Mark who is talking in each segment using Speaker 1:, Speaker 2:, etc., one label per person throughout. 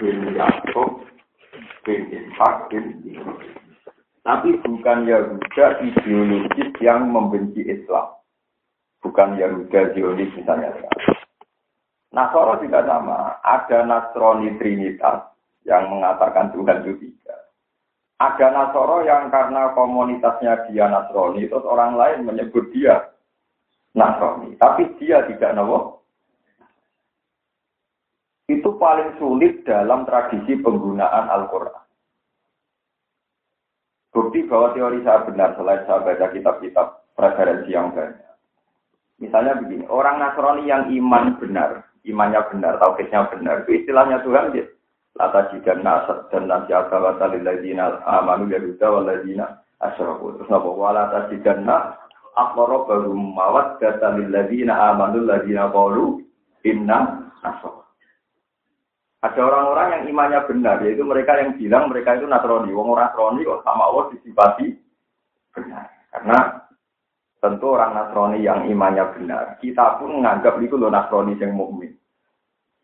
Speaker 1: bin Yakub bin Ishak Tapi bukan Yahuda ideologis yang membenci Islam. Bukan Yahuda Zionis misalnya. Nasoro juga sama. Ada Nasrani Trinitas yang mengatakan Tuhan itu tiga. Ada Nasoro yang karena komunitasnya dia Nasrani, terus orang lain menyebut dia Nasrani. Tapi dia tidak nawa. Itu paling sulit dalam tradisi penggunaan Al-Quran. Bukti bahwa teori saya benar selain saya baca kitab-kitab referensi yang banyak. Misalnya begini, orang Nasrani yang iman benar, imannya benar, tauhidnya benar. Itu istilahnya Tuhan dia. Lata jika nasab dan nasi agawata lilladzina amanu yahuda waladina asyraku. Terus napa wala tajidanna akbaro baru mawat kata lilladzina amanu ladina qalu inna nasab. Ada orang-orang yang imannya benar, yaitu mereka yang bilang mereka itu Nasrani. Wong orang Nasrani kok sama Allah disifati benar. Karena Tentu orang Nasrani yang imannya benar. Kita pun menganggap itu loh Nasrani yang mukmin.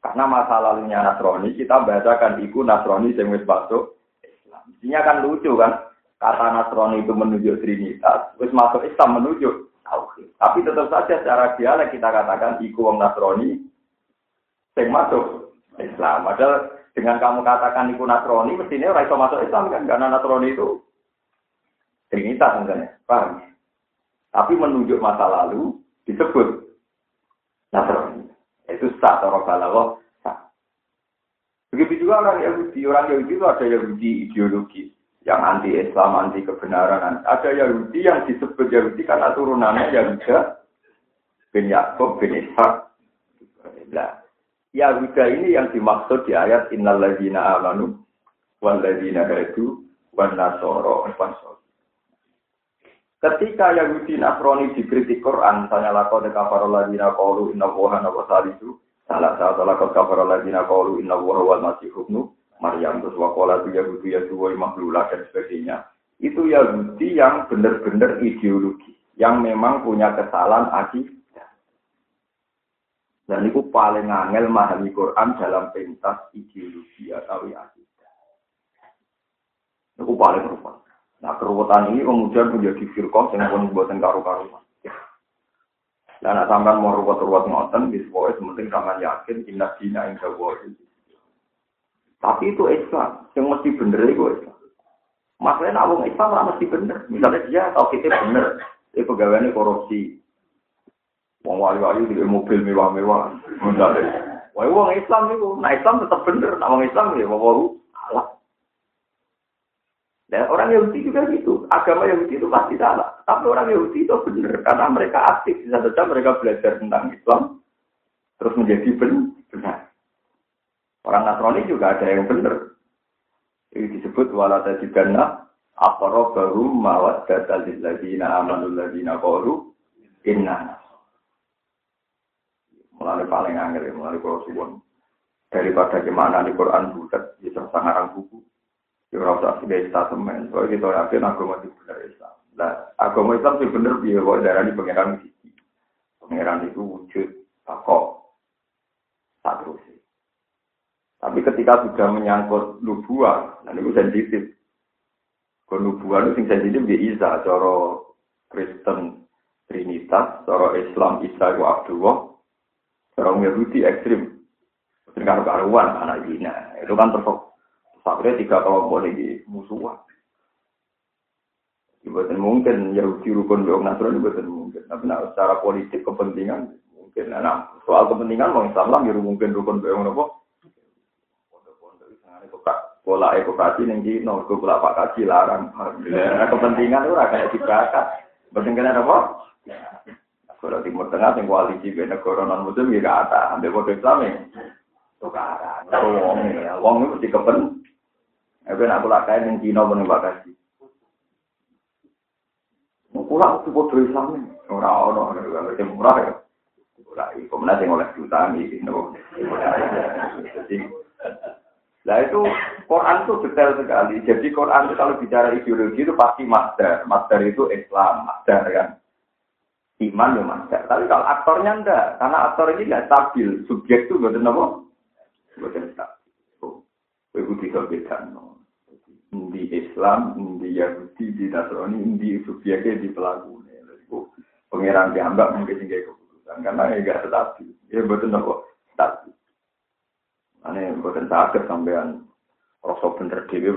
Speaker 1: Karena masa lalunya Nasrani, kita bacakan itu Nasrani yang wis masuk Islam. Isinya kan lucu kan. Kata Nasrani itu menunjuk Trinitas. Wis masuk Islam menunjuk Tauhid. Tapi tetap saja secara dialek kita katakan iku wong Nasrani yang masuk Islam. Padahal dengan kamu katakan iku Nasrani, mestinya orang itu masuk Islam kan. Karena Nasrani itu Trinitas misalnya. Paham? Tapi menunjuk masa lalu disebut Nasrani. Itu sah atau sah. Begitu juga orang Yahudi. Orang Yahudi itu ada Yahudi ideologis yang anti Islam, anti kebenaran. Ada Yahudi yang disebut Yahudi karena turunannya Yahuda bin Yakub bin Ishak. Nah, Yahuda ini yang dimaksud di ayat Innal ladzina amanu wal ladzina hadu wan nasoro Ketika Yahudi Nasrani dikritik Quran, misalnya lakon kafarol ladina qalu inna wuha nawa salisu, salah satu lakon kafarol ladina qalu inna wuha wal masih hubnu, Maryam terus wakola itu Yahudi ya dua makhlula dan sebagainya. Itu Yahudi yang benar-benar ideologi, yang memang punya kesalahan akidah. Dan itu paling angel memahami Quran dalam pentas ideologi atau akidah. Itu paling rupa. Nah keruwetan ini kemudian menjadi firqah yang pun buatan karu-karuan. Dan nak sampean mau ruwet-ruwet ngoten, di sebuah sementing sampean yakin inna dina inda Tapi itu Islam, yang mesti bener itu Islam. Masalahnya nak Islam ora mesti bener. Misalnya dia tahu kita bener, dia pegawainya korupsi. Wong wali-wali di mobil mewah-mewah. Wah, wong Islam itu, nah Islam tetap bener. Nah, wong Islam ya, wong Allah. Dan orang Yahudi juga gitu. Agama Yahudi itu pasti salah. Tapi orang Yahudi itu benar. Karena mereka aktif. Bisa saja mereka belajar tentang Islam. Terus menjadi benar. Orang Nasrani juga ada yang benar. Ini disebut wala tajibana akara baru mawat data lilladzina amanul ladzina qalu inna Mulai paling angel, mulai kalau suwon. Daripada gimana di Quran bulat, bisa sangarang buku. Ya ora usah sebagai statement. Soalnya kita yakin agama itu benar Islam. Nah, agama Islam itu benar dia kok di pangeran sisi. Pangeran itu wujud takok tak terus. Tapi ketika sudah menyangkut nubuah, nah itu sensitif. Kalau nubuah itu sensitif di Isa, cara Kristen Trinitas, cara Islam Isa itu Abdullah, cara Yahudi ekstrim. Dengan karuan anak Zina, itu kan terfokus Sampai tiga kelompok ini musuhan. Bukan mungkin Yahudi rukun Bung Nasrani bukan mungkin. Tapi nah, secara politik kepentingan mungkin. Nah, soal kepentingan mau Islam lah mungkin rukun Bung Nopo. Pola ekokrasi yang di nomor pola pak kaji larang. Nah, kepentingan itu agak dibakar. Kepentingan apa? Kalau Timur Tengah yang koalisi beda negara non muslim ya kata, ambil kode Islam ya. Tukaran. Wong ya, wong itu mesti kepen. Tapi nak pula kain yang Cina pun mbak kasih. Pulang itu bodoh Islam ini. Orang-orang yang murah ya. Pulang itu kemudian yang oleh jutaan ini. Jadi, Nah itu Quran itu detail sekali. Jadi Quran itu kalau bicara ideologi itu pasti masdar. Masdar itu Islam, masdar kan. Iman ya. Tapi kalau aktornya enggak, karena aktor ini enggak stabil. Subjek itu enggak apa? Enggak stabil. bisa beda. Di Islam, di Yahudi, di Nasrani, di subjeknya, di pelaku. Pengiran diambak mungkin tinggal keputusan karena ya gak stabil. Ya betul nopo stabil. Ane bukan sakit sampean rasa bener dewi.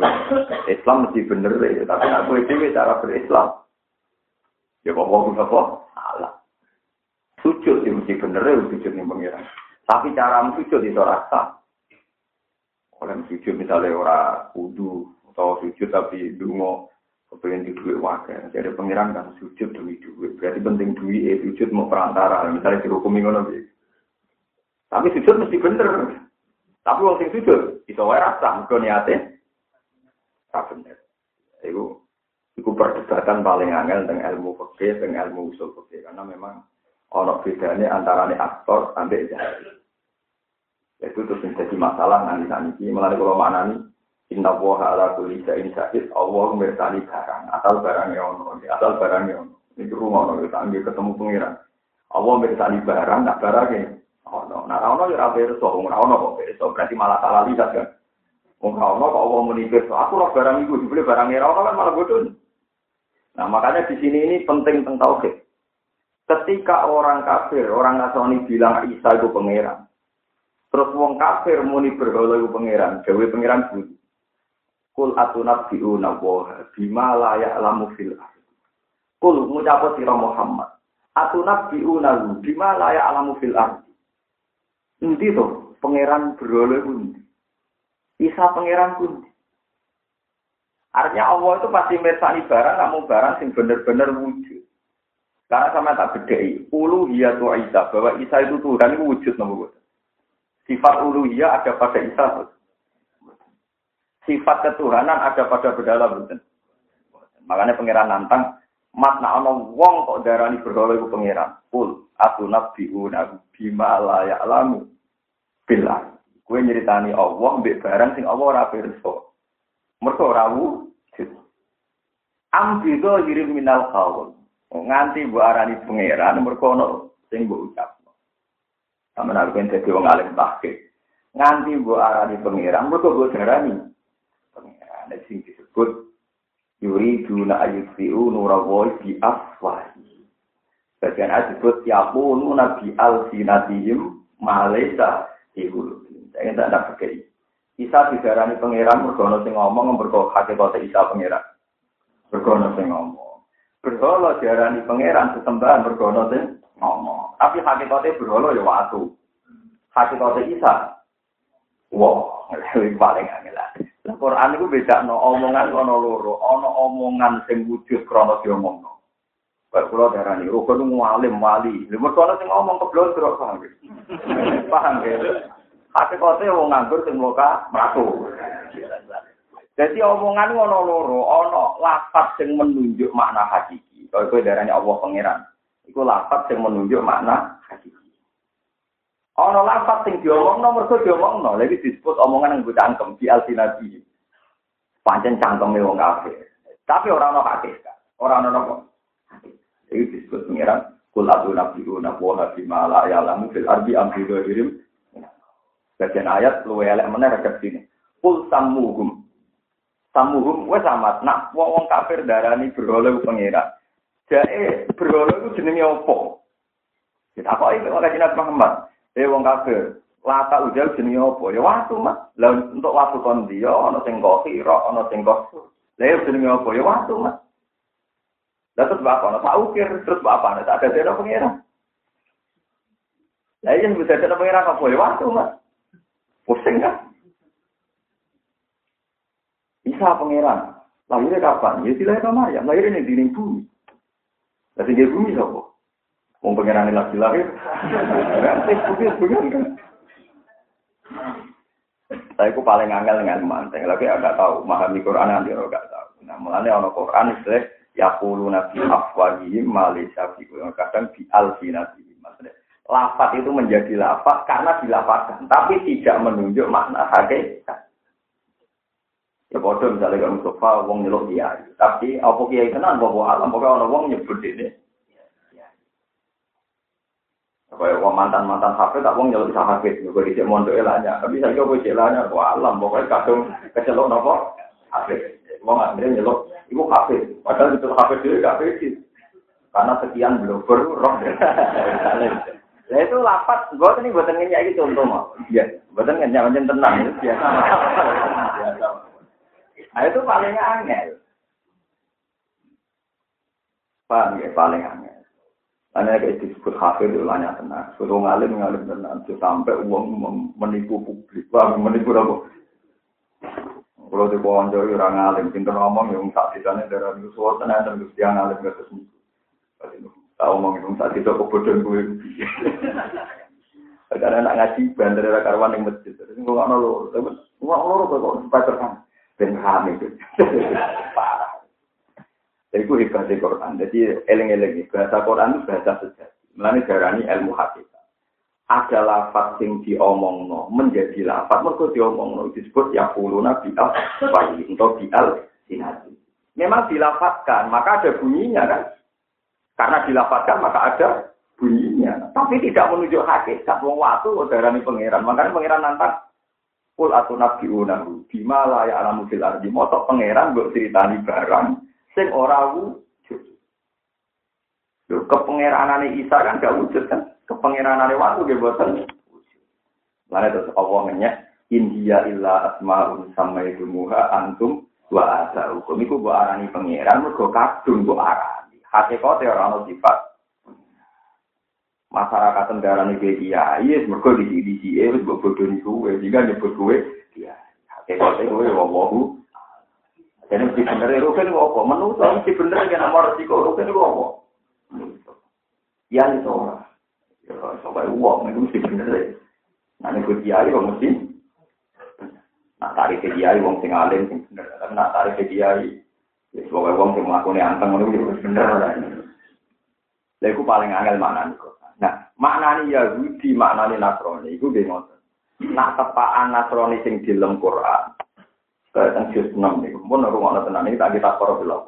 Speaker 1: Islam mesti bener ya, tapi aku dewi cara berislam. Ya kok kok kok salah. Sujud sih mesti bener ya sujud nih pengiran. Tapi cara sujud itu rasa. Oleh sujud misalnya orang kudu atau sujud tapi dungo kepengen di duit wakil. Jadi pengiran kan sujud demi duit. Berarti penting duit, eh, sujud mau perantara. Misalnya dihukumi ngono Tapi sujud mesti bener. Tapi wong sing sujud iso wae rasa mergo niate ra bener. Iku iku perdebatan paling angel dengan ilmu fikih dengan ilmu usul fikih karena memang ana bedane antara aktor ambek jahil. Itu terus menjadi masalah nanti nanti. Malah kalau maknani Inna woha ala kulli shay'in syahid, Allah mirsani barang, asal barangnya ono, asal barangnya ono. Ini rumah ono, kita ambil ketemu pengiran. Allah mirsani barang, nak barangnya ono. Nah, ono ya rabe ora ono kok reso, berarti malah salah lihat kan. Ono kok Allah muni aku roh barang iku dibeli barang ora ono kan malah bodoh. Nah, makanya di sini ini penting tentang tauhid. Ketika orang kafir, orang Nasrani bilang Isa itu pangeran. Terus wong kafir muni berhala itu pangeran, gawe pangeran bunyi. Kul atunab biuna wa bima la ya'lamu fil Kul ngucap sira Muhammad. Atunab biuna bima la ya'lamu fil ardi. Endi to pangeran berhala kuwi? Isa pangeran kuwi. Artinya Allah itu pasti mirsani barang, kamu barang sing bener-bener wujud. Karena sama tak bedai, uluhiyah tu Isa, bahwa Isa itu Tuhan itu wujud nomor Sifat uluhiyah ada pada Isa sifat ketuhanan ada pada bedala betul. Makanya pangeran nantang, mat nak wong kok darani berhala iku pangeran. Kul aku nabi una bima la ya'lamu bila. Kue nyeritani Allah mbek barang sing Allah ora pirsa. Mergo ora wujud. Ambido yirim minal qaul. Nganti mbok arani pangeran mergo ono sing mbok ucapno. Sampeyan arep dadi wong alim tahqiq. Nganti mbok arani pangeran mergo mbok darani pengiran. sing disebut yuri duna ayutfi'u nurawoi bi afwahi. Bagian ayat disebut yakunu nabi al sinatihim malesa ihulubin. Saya tidak ada pakai Isa digarani pangeran berkono sing ngomong berkono hakikat Isa pangeran. Berkono sing ngomong. Berhala diarani pangeran sesembahan berkono sing ngomong. Tapi hakikatnya berhala ya waktu. Hakikatnya Isa. Wah, wow, paling angel. Quran itu beda no omongan ono loro, ono omongan sing wujud krono diomongno. Kayak kula darani rukun ngalim wali. Lha mergo ana sing ngomong keblondrok paham. Paham ya. Hati kote wong nganggur sing muka mlaku. Jadi omongan ono loro, ono lafaz sing menunjuk makna hakiki. Kalau kowe darani Allah pangeran, iku lafaz sing menunjuk makna hakiki. Ono lafaz sing diomongno mergo diomongno, lagi disebut omongan yang cangkem di alsinati. Pancen cangkeme wong kafir. Tapi orang ono hakikat, orang ono apa? Ini disebut pengiran kul adu nabiuna wa bima la ya'lamu fil ardi am fi ghairihim. Bagian ayat luwe elek meneh rekat sini. Kul samuhum. Samuhum wes amat nak wong wong kafir darani berhala pengiran. Jae berhala itu jenenge opo? Kita kok iki kok Nabi Muhammad. Eh wong kafir, lata ujal jenenge apa? Ya waktu Mas. Lah untuk waktu kon dia ana sing kok sira, ana sing kok. Lah ya jenenge apa? Ya waktu Mas. Lah terus bapak ana tak ukir, terus bapak ana tak ada pengira. Lah yang bisa dene pengira apa? Ya waktu Mas. Pusing kan? Bisa pengiran. Lahirnya kapan? Ya silahnya ke Maryam. Lahirnya di bumi. Lah sing bumi sapa? Wong pengiran lagi lahir. Saya ku paling angel dengan manteng. Lagi agak tahu, memahami Quran nanti agak tahu. Nah, mulanya ono Quran itu ya pulu nabi afwahihim malisa kadang di alfinati. Maksudnya, lafat itu menjadi lafat karena dilafatkan, tapi tidak menunjuk makna hakikat. Ya bodoh misalnya kalau Mustafa wong nyeluk kiai, tapi apa kiai tenan apa alam, pokoknya orang wong nyebut ini Kayak wong mantan-mantan hafid tak wong nyeluk bisa hafid. Gue dicek mondok elanya. Tapi saya kok cek elanya. Wah alam pokoknya kadung kecelok nopo hafid. Wong akhirnya nyeluk. Ibu hafid. Padahal itu hafid dulu gak hafid. Karena sekian blower roh. Nah itu lapat, gue ini buatan ngenyak ini contoh mau. Iya, buatan ngenyak macam tenang itu biasa. biasa. Nah itu paling angel. Paham ya, paling angel. Karena kayak disebut hafir itu tenang. Suruh ngalim ngalim tenang. Sampai uang menipu publik. Wah, menipu apa? Kalau di bawah jauh orang ngalim, pintar ngomong yang tak sana darah itu suara tenang dan terus dia ngalim ke atas Tahu ngomong itu tak itu kebodohan gue. Karena nak ngaji bandar dari karwan yang masjid. Terus gue nggak nol, gue nggak nol kok supaya terang. Dan kami itu parah. Jadi itu hebat Quran. Jadi eling-eling bahasa Quran itu bahasa sejati. Melani darani ilmu hakikat. Ada lafaz yang diomongno menjadi lafaz mereka diomongno disebut ya kuluna bial bayi atau bial sinati. Memang dilafazkan maka ada bunyinya kan. Karena dilafazkan maka ada bunyinya. Tapi tidak menunjuk hakikat. Wong waktu darani pangeran. Makanya pangeran nantang Kul atau nabi unahu, bima ya alamu fil ardi, motok pangeran gue barang, sing ora wujud. Lho kepengeranane Isa kan gak wujud kan? Kepengeranane waktu boten wujud. Lalu terus Allah nanya, India illa asmaun samaitumuha antum wa asaukum. Iku mbok arani pangeran mergo kadung arani. Hakikate ora ono sifat. Masyarakat tenggara nih kiai, yes, mereka di sini di sini, wis mbok bodoni kuwe, jika nyebut kuwe, ya, hakikate kuwe wawahu jadi mesti bener itu kan apa? Menurut mesti bener kan nomor resiko itu kan apa? Ya itu orang. Ya sampai uang itu mesti bener. Nah ini kiai kok mesti. Nah tarik ke kiai uang sing alim sing bener. Nak tarik ke ya sebagai uang sing melakukan anteng itu juga bener lah. Lha iku paling angel maknane kok. Nah, maknane Yahudi, maknane Nasrani iku nggih ngoten. Nak tepaan Nasrani sing dilem Quran, Kayak juz 6 nih, pun rumah tenan ini tak kita koro bilang.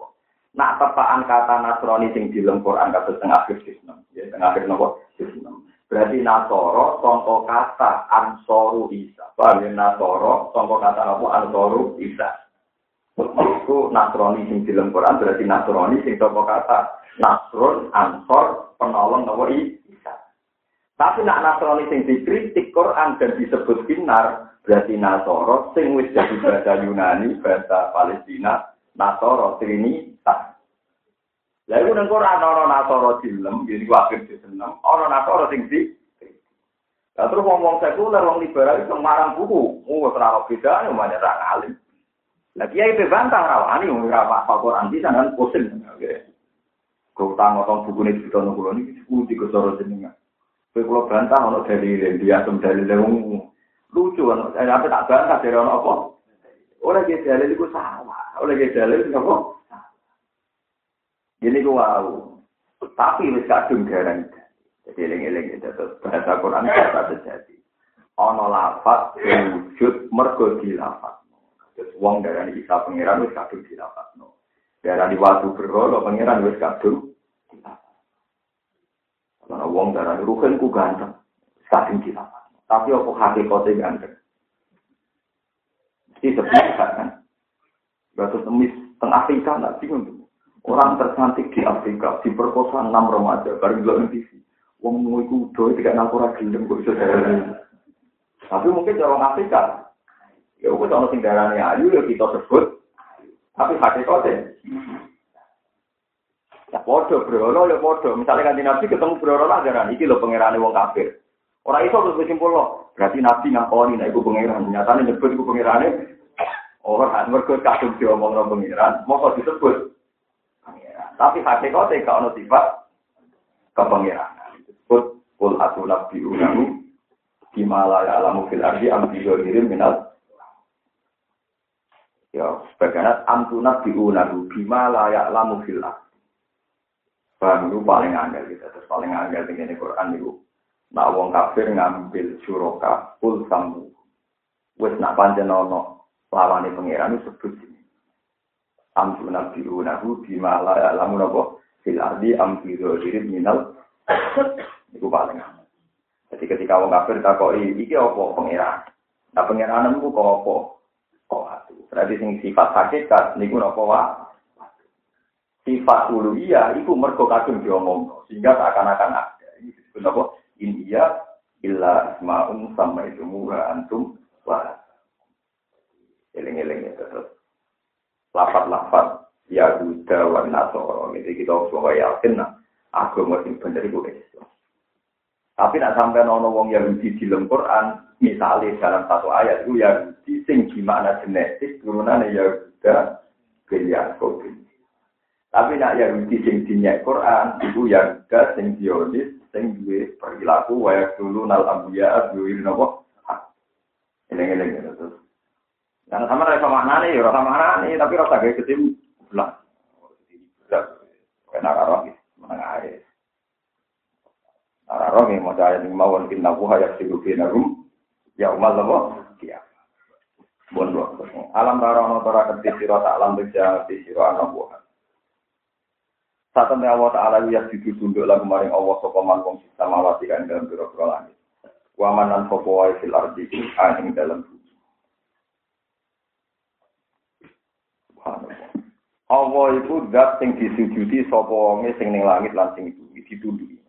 Speaker 1: Nak tepaan kata Nasrani sing di Quran kata tengah akhir juz 6, ya tengah akhir nopo juz 6. Berarti Nasoro contoh kata Ansoru Isa. Paham ya Nasoro contoh kata nopo Ansoru Isa. Itu Nasrani sing di Quran berarti Nasrani sing contoh kata Nasrun Ansor penolong nopo Isa. Tapi nak Nasrani sing dikritik Quran dan disebut binar, berarti Nasoro sing wis jadi bahasa Yunani, bahasa Palestina, Nasoro Trinitas. Lah iku nang ora ana Nasoro dilem, jadi wakil diseneng, ana Nasoro sing di Lah terus ngomong sekuler wong liberal itu marang buku, oh ora beda banyak ra alim. Lah kiai bebantah rawani ora apa Quran bisa kan pusing. Kau utang otong buku ini tahun kulo ini sepuluh tiga soro jenengan. Kau kalau bantah ono dalil dia asum dalil wong lucu kan eh, apa tak bantah dari orang apa? Oleh dia dalil itu salah. Oleh dia dalil itu apa? Ini gua wow tapi wis kadung garang. Jadi eling-eling itu bahasa Quran kata terjadi. Ono lafaz wujud mergo dilafaz terus wong darani Isa pangeran wis kadung dilafaz no darani waktu berhala pangeran wis kadung Karena wong darani ruhen ku ganteng kadung dilafaz tapi apa hakikatnya ganteng? Mesti sebenarnya kan? Batu temis tengah Afrika nggak bingung. Orang tercantik di Afrika diperkosa enam remaja baru bilang TV. Wong mau ikut doy tidak nakura gelem kok bisa Tapi mungkin orang Afrika, Ya aku ana sing darane ayu ya kita sebut. Tapi hati kau. Ya podo brono ya podo. Misalnya kan nabi ketemu brono lah darah ini lo pangeran wong kafir. Ora iso harus kesimpul loh. Berarti nabi ngakoni nek iku pangeran. Nyatane nih nyebut ibu oh, pangeran Orang mereka kasum diomong orang pangeran. Mau disebut. Tapi hati kau ono kau sifat kepangeran. Sebut kul atulabiunamu. Gimala ya alamu filardi ambil dirim minal Ya, sebagaimana amtunat diunahu. Himalaya alamu fil ardi. Paham itu paling angel kita. Terus paling angel dengan Quran itu. Nak wong kafir ngambil suroka pul sambu. Wes nak panjen ono lawane pangeran sebut ini. Amsu nabi unahu bima la ya'lamu napa fil ardi am fi minal. Iku paling aman. Jadi ketika wong kafir takoi iki apa pangeran. Nah pangeranmu kok apa? Berarti sing sifat hakikat niku napa wae? sifat uluhiyah itu mergo kadung diomong sehingga seakan-akan ada. Ini disebut apa? India illa asmaun sama itu murah antum wah eling-eling itu terus. Lafat-lafat ya Buddha wa Nasoro. Itu kita semua yakin nah. Agama sing bener itu Islam tapi nak sampai nono wong Yahudi di dalam Quran misalnya dalam satu ayat itu Yahudi sing gimana genetik turunan Yahuda bin Yakub tapi nak Yahudi sing dinyak Quran, ibu Yahuda sing Zionis, sing duwe perilaku wayak dulu nal ambiya duwe nopo. Eleng-eleng gitu terus. Karena sama rasa mana nih, rasa mana nih, tapi rasa kayak ketemu belah. Belah, enak gitu, menengah air. Arah yang mau cahaya nih mau mungkin nabu hayak sih rum, ya umat loh, dia. Bon Alam rara ono tora ketis siro tak alam beja di siro anak buah. Saat ini Allah Ta'ala ya jujur tunduk lagu maring Allah sopa mangkong sama wati kan dalam biro-biro langit. Wamanan sopa wa fil ardi aning dalam bumi. Allah itu dat sing disujudi sopa wonge sing ning langit lan sing itu ditunduki.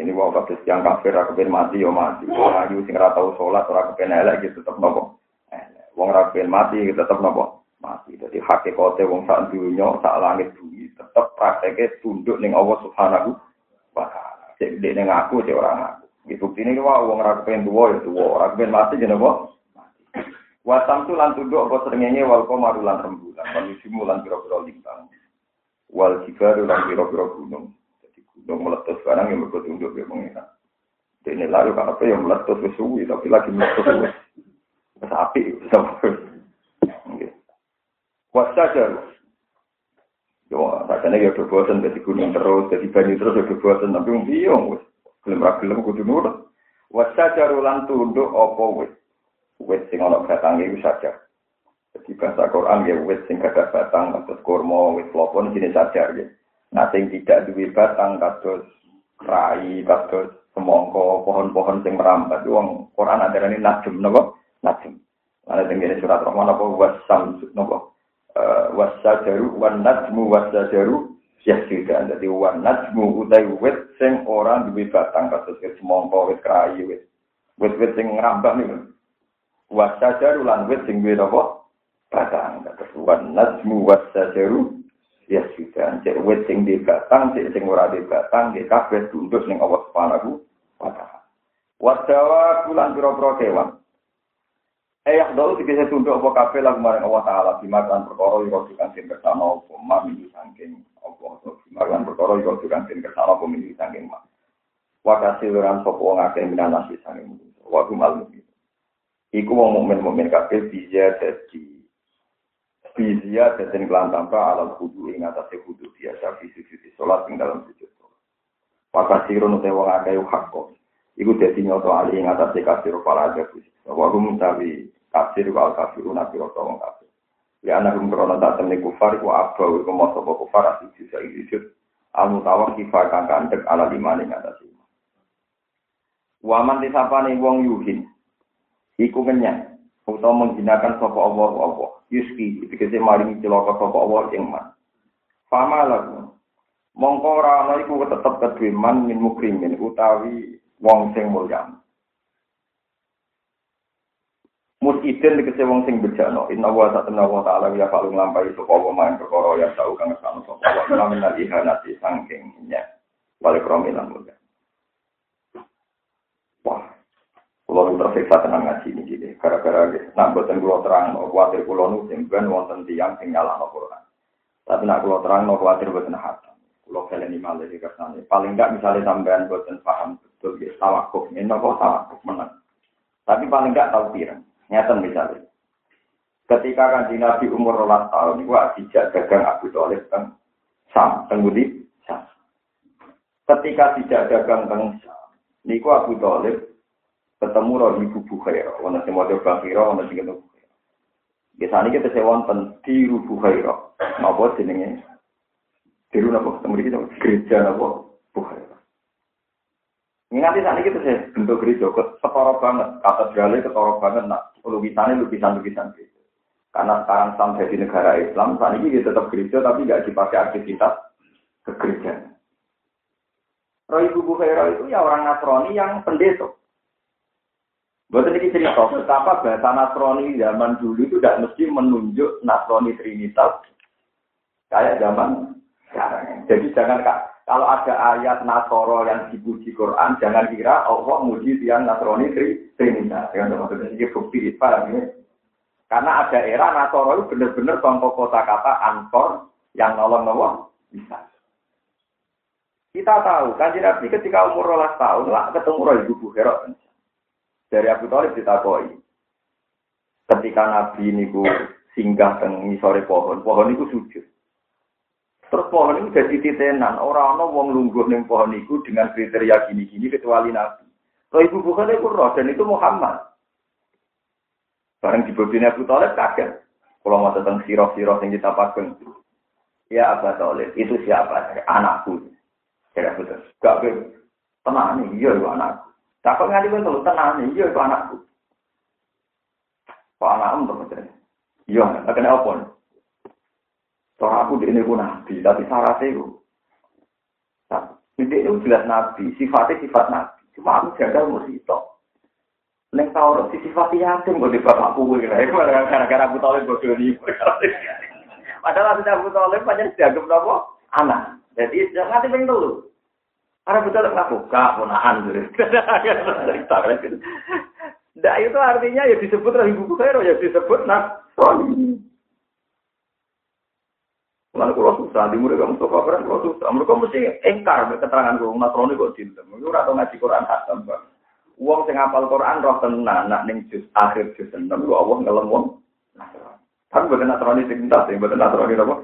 Speaker 1: Ini wau kabeh yang kafir ra kepen mati yo mati. Wong ayu sing ora tau salat ora kepen elek gitu tetep nopo. Wong ra kepen mati tetep nopo mati. Jadi hakikate wong sak dunya sak langit bumi tetap prakteknya tunduk ning Allah Subhanahu wa taala. Cek dek ning aku cek orang aku. Gitu ini wah wong ora kepen tuwa ya tuwa, ora kepen mati jeneng apa? Wasam tu lan tunduk apa srengenge wal qamaru lan rembulan, wal yusimu lan pira-pira lintang. Wal jibaru lan pira-pira gunung. Jadi gunung meletus sekarang yang mergo tunduk ya mengira. Dene lalu apa yang meletus suwi tapi lagi meletus. Wis apik sampai. Nggih. Wasajar Yo, rasanya ya udah bosan jadi gunung terus, jadi banyu terus udah bosan, tapi piye wis. Gelem ra gelem kudu nurut. Wasa jarulan tunduk apa wis. Wis sing ana batange iku saja. Jadi bahasa Quran ya wis sing kada batang kados kurma, wis lopon jenis saja ya. Nah sing tidak duwe batang kados rai, kados semongko, pohon-pohon sing merambat wong Quran adarane najm napa? Najm. Ana tengene surat Rahman apa wasam napa? wasajaru wan najmu wasajaru yasjudan. Jadi wan najmu utai wit sing orang duwe batang kados wit semangka, wit krayi, wit wit-wit sing ngrambah niku. Wasajaru lan wit sing duwe napa? Batang kados wan najmu wasajaru yasjudan. Cek wit sing di batang, cek sing ora di batang, di kabeh tunduk ning Allah Subhanahu wa. Wadawa kulan pira-pira kewan. Eh dulu dikisah tunduk apa kafe lah kemarin Allah Ta'ala dimakan perkara yang kau sukan sin kersana apa mami sangking apa dimakan perkara yang kau sukan sin kersana apa mimi sangking ma wakasi luran sopo wong akeh minan nasi sangking waktu malam Iku wong mukmin mukmin kafe bisa jadi bisa jadi kelan tanpa alam kudu ing atas kudu biasa fisik fisik sholat ing dalam sujud Wakasi runu te wong akeh hak kok Iku dadi nyoto ali ing atase kafir para jago. Wa hum tawi kafir wa kafirun nabi rata wong kafir. Ya anak hum krono tak temne kufar wa abba wa kemo sapa kufar asih bisa isut. Al mutawak kifar kang kandek ala lima ing atase. Wa man disapane wong yuhin. Iku kenyang. Utawa menghinakan sapa Allah apa. Yuski dikese maringi celaka sapa Allah ing man. Fama lagu. Mongko ora ana iku tetep kedue man min mukrimin utawi wong sing mulya. Musidin dikese wong sing bejano, inna wa ta'ala wa ta'ala ya falung lampai sapa wa main perkara ya tau kang sanu sapa wa lamin ihanati sangking nya. Wale kromi lan mulya. Wah, Kulo nu tersiksa tenang ngaji ini gini, gara-gara nak buatan kulo terang, no khawatir kulo nu ben wonten tiang sing nyala no Quran. Tapi nak kulo terang, no khawatir buatan hati. Kulo kalian malah di kersane. Paling enggak misalnya sampean buatan paham betul ya tawakuf, ini kok tawakuf menang. Tapi paling enggak tahu pirang. Nyata misalnya. Ketika kan di Nabi umur rolas tahun, gua tidak dagang Abu Talib kan sam, tenggudi sam. Ketika tidak dagang kan sam, niku Abu Talib ketemu roh ibu Bukhairah, wana sing mau Bukhairah, wana sing ketemu Bukhairah. Biasanya kita sewon di Bukhairah, napa jenenge? Diru napa ketemu kita gereja napa Bukhairah. Nanti saat ini saya bentuk gereja, ketoro banget, sekali ketoro banget, nak lukisannya lukisan-lukisan gitu. Karena sekarang sampai di negara Islam, saat ini dia tetap gereja tapi nggak dipakai aktivitas ke gereja. Roy Ibu Bukhairah itu ya orang Nasrani yang pendeta. Buat ini cerita betapa bahasa Nasrani zaman dulu itu tidak mesti menunjuk Nasrani Trinitas kayak zaman sekarang. Jadi jangan kak kalau ada ayat Nasoro yang dipuji Quran, jangan kira Allah muji tiang Nasrani Trinitas. Yang maksudnya ini bukti paham ya? Karena ada era Nasoro itu benar-benar contoh kota-kata antor yang nolong nolong bisa. Kita tahu, kan Nabi ketika umur rolas tahun lah ketemu roh ibu Bukhara. Dari Abu Talib ditakoi. Ketika Nabi ini singgah teng sore pohon, pohon itu sujud. Terus pohon itu jadi titenan. Orang-orang wong lungguh neng pohon itu dengan kriteria gini-gini kecuali Nabi. Kalau ibu bukan itu roh dan itu Muhammad. Bareng di bobine Abu Talib kaget. Kalau mau tentang siroh-siroh yang kita pakai. Ya Abu Talib, itu siapa? Anakku. Saya betul. Gak be. Tenang nih, iya itu anakku. Takut nggak betul, tenang nih, iya itu anakku. Kok anakmu terus? Iya, kena apa? Cara aku di ini nabi, tapi syaratnya itu. Ini itu jelas nabi, sifatnya sifat nabi. Cuma aku jaga musito. Neng tau si sifat yatim gue di bapak kue gara-gara aku tahu bodoh ini. Padahal aku tahu banyak dianggap nopo anak. Jadi jangan nanti pengen dulu. Karena betul aku gak punaan gitu. Nah itu artinya ya disebut ibu khair ya disebut nak. Lalu kalau susah, di murid kamu suka Quran, kalau susah. Mereka mesti engkar keterangan gue, Nasrani kok cinta. Mereka atau ngaji Quran hatam, bang. Uang sing apal Quran roh tenan, nak ning jus akhir jus enam, lu Allah ngelem wong. Kan bukan Nasrani sing entas, bukan Nasrani apa?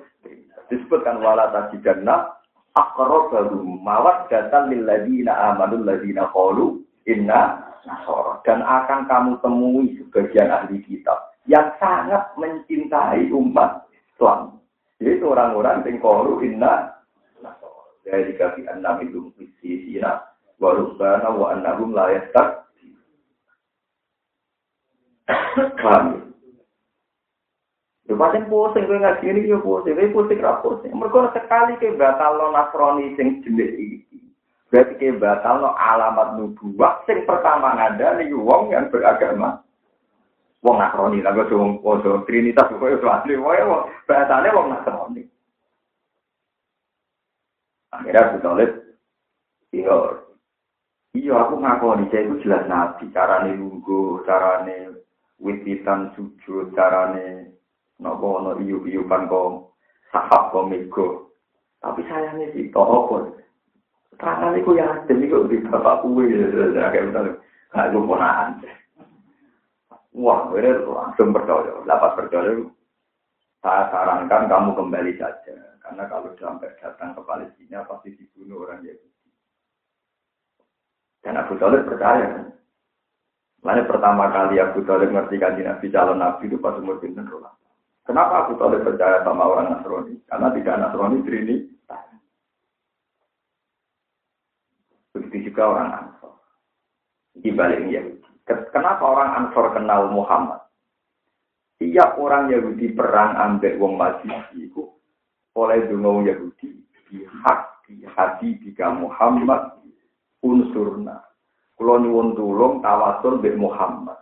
Speaker 1: Disebutkan wala tajidanna aqrabahu mawaddatan lil ladina amanu ladina qalu inna nasara. Dan akan kamu temui sebagian ahli kitab yang sangat mencintai umat Islam. Itu orang-orang yang koru inna dari kaki enam itu sina warubana wa annahum la yastak paham ya paling pusing kowe ngaji ini yo pusing kowe pusing ra pusing mergo sekali ke batal lo nasrani sing jenis iki. Berarti ke batal lo alamat nubuwah sing pertama ada nih wong yang beragama. Wong nasrani lah kok wong trinitas kok iso asli wong bahasane wong nasrani. Akhirnya aku tulis iya iya aku ngakoni saya itu jelas nabi. Carane lungguh carane wititan sujud carane nopo no iyu iyukan kok sahab kok mego tapi sayangnya sih kok apa terangan itu ya demi kok di bapak kue ya kayak misalnya kayak gue ponaan Wah, ini langsung percaya. Dapat percaya, saya sarankan kamu kembali saja. Karena kalau sampai datang ke Palestina, pasti dibunuh orang Yahudi. Dan Abu Talib percaya. Lalu pertama kali Abu Talib ngerti kan Nabi calon Nabi itu pas umur bintang Kenapa Abu Talib percaya sama orang Nasrani? Karena tidak Nasrani Trini. Begitu juga orang Ansor. Di balik Yahudi. Kenapa orang Ansor kenal Muhammad? Tiap orang Yahudi perang ambek wong Majusi itu oleh dungo Yahudi hak di hati tiga Muhammad unsurna. Kulo nyuwun tulung tawasul mbek Muhammad.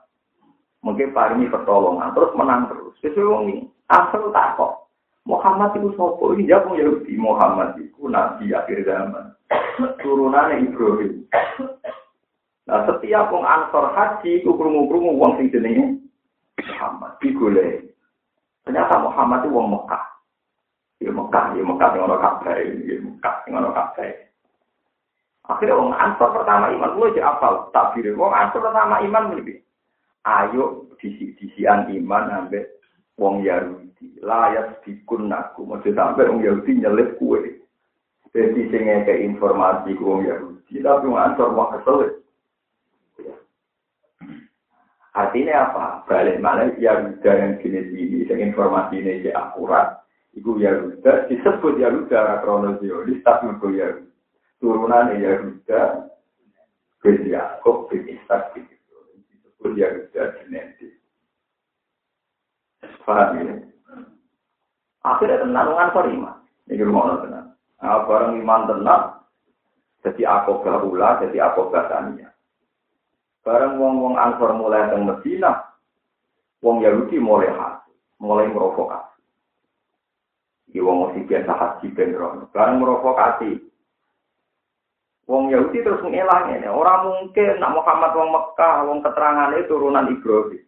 Speaker 1: Mungkin ini pertolongan terus menang terus. Sesuai wong ini asal tak kok. Muhammad itu sopo ini jawab Yahudi Muhammad itu nabi akhir zaman. Turunannya Ibrahim. Nah, setiap wong ansor haji iku krungu-krungu wong sing jenenge Muhammad digoleh. Ternyata Muhammad itu wong Mekah. Ya Mekah, ya Mekah sing ana kabeh, ya Mekah sing ana kabeh. Akhirnya wong ansor pertama iman lu aja apal takbir. Wong ansor pertama iman mesti ayo disi-disian iman ambek wong Yahudi. Layas dikun aku. Sampai wong Yahudi nyelip kue. Jadi sing ke informasi ke wong Yahudi. Tapi ansor wong kesel. Artinya apa? Balik mana Yahuda yang jenis ini, yang informasi ini ya akurat. Iku Yahuda, disebut Yahuda kronologis, tapi itu Yahuda. Turunan Yahuda, bin Yakob bin Ishak bin. Disebut Yahuda genetik. Paham ya? Akhirnya tenang dengan Farimah. Ini rumah tenang. Nah, barang iman tenang, jadi aku ula, jadi aku tania. Barang wong-wong Ansor mulai ke Medina, wong Yahudi mulai hati, mulai merokokasi. Iki wong mesti biasa haji ben Barang merokokasi, Wong Yahudi terus ngilang ini. Orang mungkin nak Muhammad wong Mekah, wong keterangan itu turunan Ibrahim.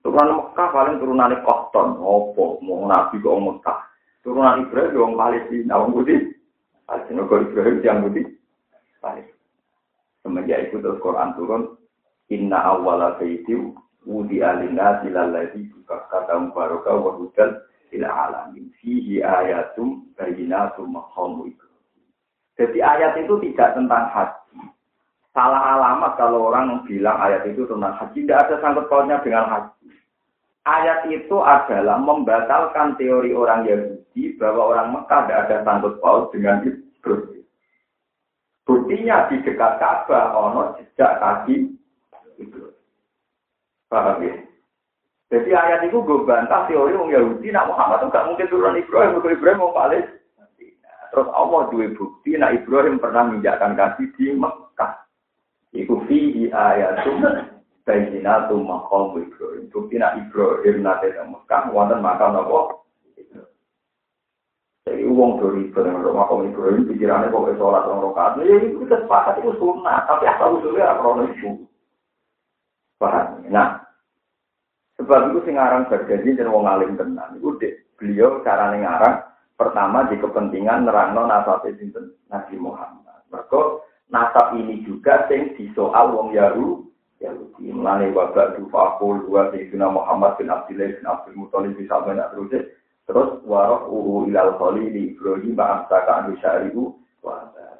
Speaker 1: Turunan Mekah paling turunan Kohton. Opo, mau Nabi kok Mekah. Turunan Ibrahim wong Palestina, wong Budi. Palestina kok Ibrahim yang Budi. Palestina. Semenjak itu terus Quran turun. Inna awwala baiti wudi alina silalladhi kata mubaraka wa hudal ila alamin. Fihi ayatum bayinatum Ibrahim. Jadi ayat itu tidak tentang haji. Salah alamat kalau orang bilang ayat itu tentang haji. Tidak ada sangkut pautnya dengan haji. Ayat itu adalah membatalkan teori orang Yahudi bahwa orang Mekah tidak ada sangkut paut dengan Ibrahim. Buktinya di dekat Ka'bah ono jejak kaki itu. Paham ya? Jadi ayat itu gue bantah teori orang Yahudi, nak Muhammad itu gak mungkin turun Ibrahim, Ibrahim mau balik. Terus Allah dua bukti, nah Ibrahim pernah menginjakkan kaki di Mekah. Iku fi ayatum bayinatum maqam Ibrahim. Bukti nak Ibrahim nate di Mekah, wonten makam apa? Jadi uang dari benar makam Ibrahim pikirannya kok sholat orang rokaat. Ya itu kita sepakat itu sunnah, tapi asal usulnya apa itu. Paham? Nah, sebab itu sing aran berjanji dan wong alim tenan. Itu beliau cara ngarang Pertama di kepentingan nerangno nasab sinten Nabi Muhammad. Maka nasab ini juga sing disoal wong Yahu Yahudi. Mulane wabak dufakul dua Sayyidina Muhammad bin Abdullah bin Abdul Muthalib bisa banyak terus terus waroh uhu ilal di Ibrahim ba'amsaka anu syari'u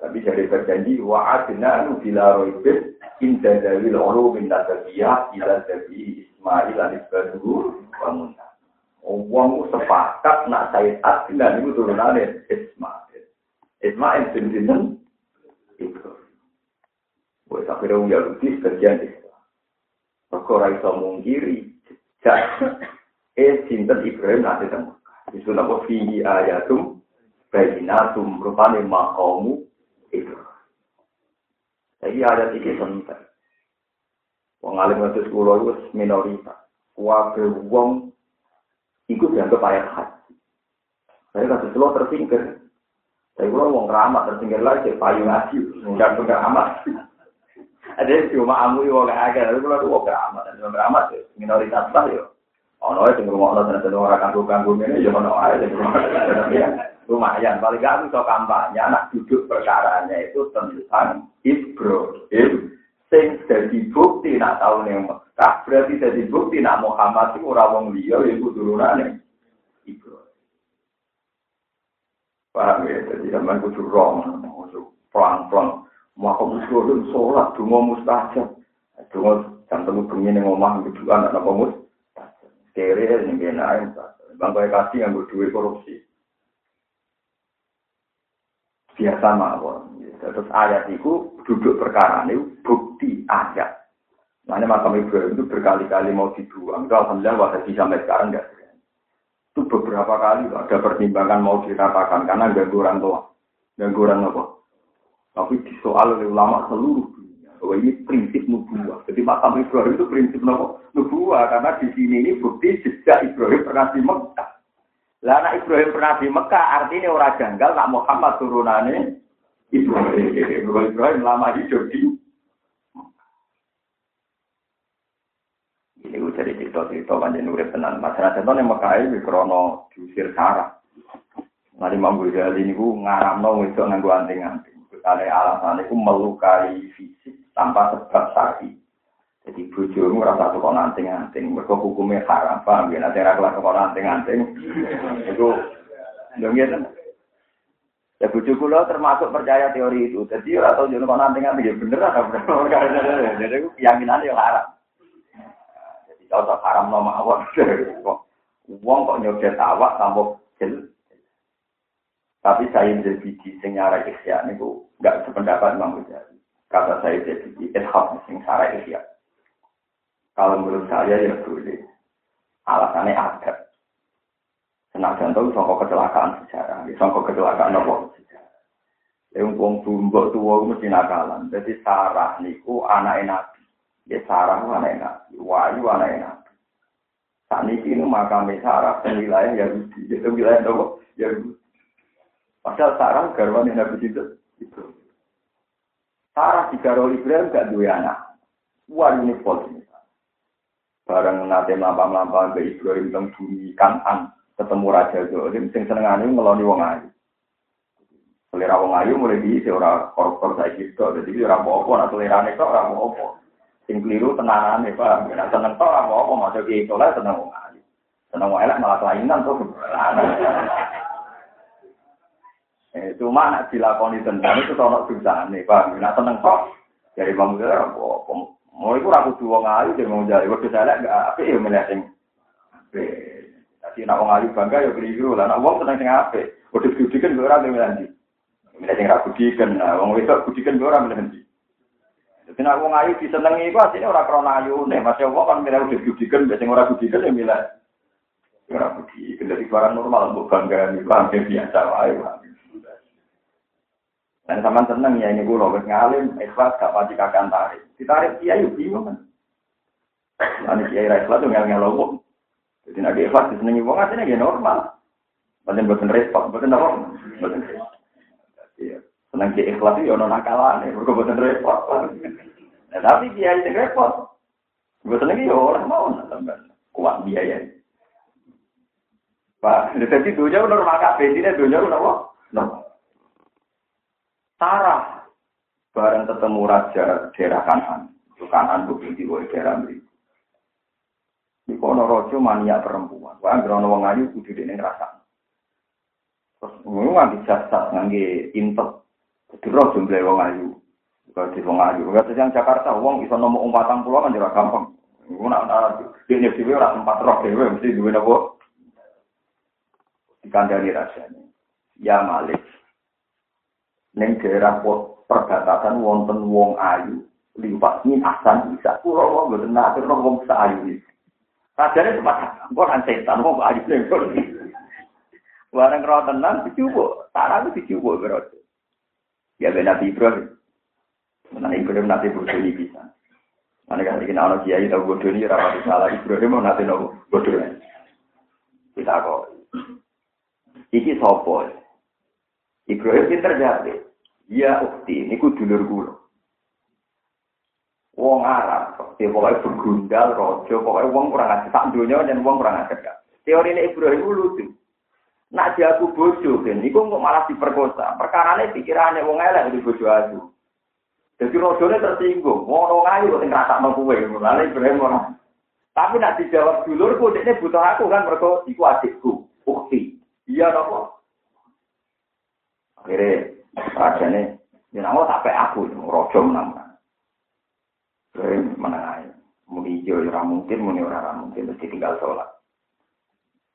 Speaker 1: tapi jadi berjanji wa'adna anu bila roibin inda dalil ulu min nasabiyah ila sabi Ismail al-Ibadu wa. Wong sepakat nak Said Adnan itu turunannya Ismail. Ismail bin itu. Wes akhirnya wong Yahudi sebagian Islam. Maka ora iso mungkiri jejak eh sinten Ibrahim nanti temu. Itu napa fihi ayatum bayinatum rupane maqamu itu. Jadi ada tiga penting. Wong alim ngatus kula itu minoritas. Wabe wong Iku dianggap ayat haji. Saya kasih selo tersingkir. Saya kalau mau ngeramat tersingkir lagi, payung ngaji, nggak tuh ngeramat. Ada yang cuma amu yang gak agak, tapi kalau mau ngeramat, dan ngeramat ya, minoritas lah ya. Ono itu ngomong ono dan sedang orang kanggu kanggu ini, ya ono aja, lumayan. Paling gak bisa kampanye, anak duduk perkaranya itu tentang Ibrahim. Sing jadi bukti nak tahu nih Mekah, berarti jadi bukti nak Muhammad itu orang wong liya ibu turunane Ibrahim. Paham ya? Jadi zaman kudu rom, pelan-pelan. Maka musuh sholat, dungo mustajab. Dungo jam temu bengi ning omah keduan anak mus. Kere ning kene ae. Bangkai kasih yang duwe korupsi. Biasa mawon. Terus ayat itu duduk perkara ini bukti ayat. Makanya makam Ibrahim itu berkali-kali mau dibuang. Itu alhamdulillah wahabi sampai sekarang enggak. Itu beberapa kali ada pertimbangan mau diratakan karena ganggu orang tua. Ganggu orang apa? Tapi disoal oleh ulama seluruh dunia. Bahwa ini prinsip nubuah. Jadi makam Ibrahim itu prinsip nubuah. Karena di sini ini bukti sejak Ibrahim pernah di Mekah. Lah anak Ibrahim pernah di Mekah artinya orang janggal nak Muhammad turunannya Ibrahim, Ibrahim lama hidup di jadi cerita-cerita panjang urip tenan. Masyarakat itu yang Mekah ini krono diusir sarah. Nanti Imam Ghazali ini ngaramno itu nganggo anting-anting. Kali alasan itu melukai fisik tanpa sebab sakit. Jadi bujumu rasa tuh anting-anting. Mereka hukumnya haram, paham ya? Nanti rakyat kok anting-anting. Itu, dong ya Ya bujuk kula termasuk percaya teori itu. Jadi ora tau jono nanti nanti ya bener ada bener. Jadi itu keyakinan yang haram. Jadi kalau haram nama awak. Uang kok nyobet awak tanpa jel. Tapi saya jadi sing nyara ikhya niku enggak sependapat Imam Ghazali. Kata saya jadi ishab sing sarah ya. Kalau menurut saya ya boleh. Alasannya ada. Senajan tahu songkok kecelakaan sejarah. Songkok kecelakaan apa? Sejarah. Yang wong bumbok tua mesti nakalan. Jadi Sarah niku anak Nabi. Ya Sarah anak Nabi. Wahyu anak Nabi. Saat ini makamnya Sarah dan wilayah Yahudi. Itu wilayah apa? Yahudi. Padahal Sarah garwan Nabi itu. Itu. Sarah digarwa Ibrahim gak dua anak. Wah ini ini. Bareng nanti melampau-melampau ke Ibrahim tentang bumi kanan ketemu Raja Zolim, sing senengane ngeloni wong ayu. Selera wong ayu mulai di ora koruptor saya gitu, jadi ora apa-apa, nah selerane kok ora apa-apa. Sing keliru tenanane, Pak. Nek seneng tok ora apa-apa, maca ki itu lah seneng wong. Seneng wong malah kelainan tuh. Eh, cuma nak dilakoni tentang itu ono susahane, Pak. Nek seneng kok dari bang apa-apa. Mau iku ra kudu wong ayu sing mau jare wedhus elek gak apik ya sing apik. Dadi nek wong bangga ya keliru lah. Nek wong seneng sing apik, wedhus gudiken ora milih ndi. Milih sing ra wong milih ndi. Dadi nek wong ayu disenengi iku asline ora krana ayune, Mas wong kan milih wedhus gudiken, sing ora gudiken ya milih ora gudiken. Dadi barang normal mbok bangga iki biasa wae. Dan sama seneng ya ini gue wis ngalim, ikhlas gak pasti kakak tarik. Ditarik kiai bingung kan. Nanti kiai ikhlas tuh ngel ngel wong. Jadi nanti ikhlas disenengi wong aslinya ya normal. Bukan buatan repot, buatan apa? Buatan Iya. Seneng kiai ikhlas itu ya non nakalan, ya. Bukan buatan repot. Nah, tapi kiai itu repot. Gue seneng ya orang mau nonton kuat biaya. Pak, jadi dunia normal kabeh, ini dunia normal. Normal. Sarah bareng ketemu raja daerah kanan, itu kanan bukti di daerah ini. Di kono rojo mania perempuan, wah grono wong ayu kudu dene ngrasa. Terus ngono nganti jasa ngangge intek. Kedera jumlah wong ayu. Di wong ayu. Kedera yang Jakarta, wong bisa nomor umpatang pulau kan jelas gampang. Ibu nak di NFTW orang tempat roh dewe, mesti duit apa? Dikandani rasanya. Ya Malik. Neng daerah perbatasan wonten wong ayu. Limpah ini asan bisa. kula wong berenak, kira wong bisa ayu ini. Rasanya tempat kampung, kan setan wong ayu. Barang roh tenang, dicubuk. Tak lalu dicubuk berarti. Ya ben Nabi Ibrahim. Nah Ibrahim nanti ini bisa. Mana kan kita anak kiai tahu ini rapat salah Ibrahim mau nanti nopo bodoh Kita kok. Iki sopo. Ibrahim pinter jadi. Ya ukti, ku dulur kula. Wong Arab, ya pokoknya bergundal, rojo, pokoknya wong kurang aja. Tak dunia dan wong kurang aja. Teori ini Ibrahim lucu. Nak jago bojo, kan, iku kok malah diperkosa. Perkara ini pikirannya wong elek di bojo aku. Jadi rojone tersinggung, ngono ngayu kok ngerasa mau kue, mulai Ibrahim orang. Tapi nak dijawab dulurku, ini butuh aku kan, mereka iku adikku, ukti. Iya nopo. Akhirnya, rajane, ya nama sampai aku, rojo menang. Jadi menang Muni hijau ya mungkin, muni orang mungkin, mesti tinggal sholat.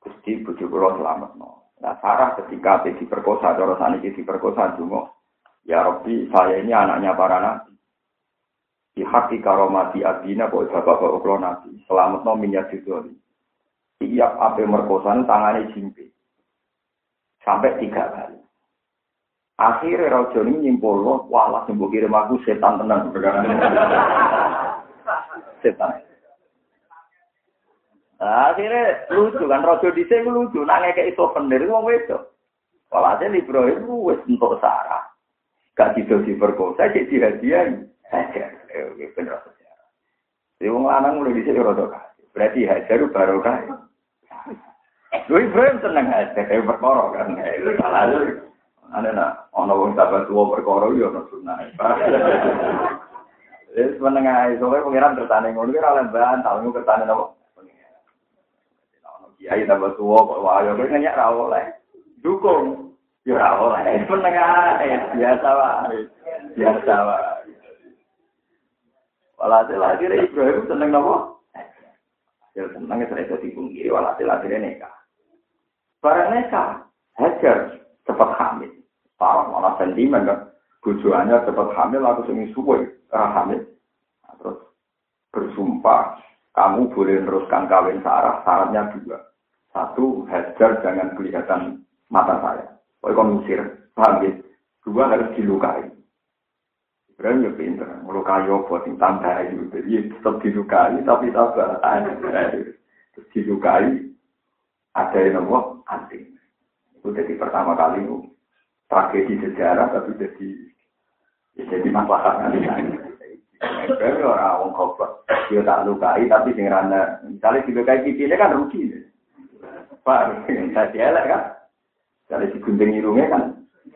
Speaker 1: Gusti bujuk kulo selamat no. Nah Sarah ketika diperkosa, cara sana diperkosa cuma, ya Robbi saya ini anaknya para nabi. Di hati karomati abina kok bapak bapak nabi. Selamat no minyak judul. Tiap apa merkosa tangannya jimpi. Sampai tiga kali. Akhirnya Raja ini nyimpul walah sembuh kirim aku setan tenang. setan. Nah, akhirnya lucu kan, rojo di sini lucu, nanya kayak itu pendir, mau itu. Kalau aja nih bro, itu wes untuk Sarah. Gak gitu sih, perkosa jadi hadiah. Eh, oke, bener saja. Jadi orang lanang udah di sini rojo kasih. Berarti hajar itu baru kaya. Lui Ibrahim seneng aja, kayak eh, berkoro kan. Eh, itu salah aja. Ada nak, ono wong sabar tua berkoro, iya ono sunnah. Jadi seneng aja, soalnya pengiran tertanding. Mungkin orang lain bantal, mungkin tertanding apa. Kiai tambah tuwa kok wae kok nyanyi ra oleh. Dukung. Yo ra oleh. Menengah biasa wae. Biasa wae. Walhasil akhirnya Ibrahim seneng nopo? Ya seneng saya itu dipungkiri, walhasil akhirnya nikah. Barang nikah, hajar cepat hamil. Parah malah sentimen kan. Bujuannya cepat hamil, aku sing suwe, hamil. Nah, terus bersumpah, kamu boleh meneruskan kawin Sarah, syaratnya dua. Satu, hajar jangan kelihatan mata saya. Pokoknya kau misir, paham ya? Dua harus dilukai. Ibrahim ya pinter, melukai apa, sing tambah itu. Jadi tetap dilukai, tapi sabar. Terus dilukai, ada yang nomor anting. Itu jadi pertama kali tragedi sejarah, tapi jadi ya jadi masalah nanti. Ya orang wong goblok, dia tak lukai, tapi sing rana, misalnya dilukai ini kan rugi. Pak, tadi elek kan? Kalau digunting irungnya kan,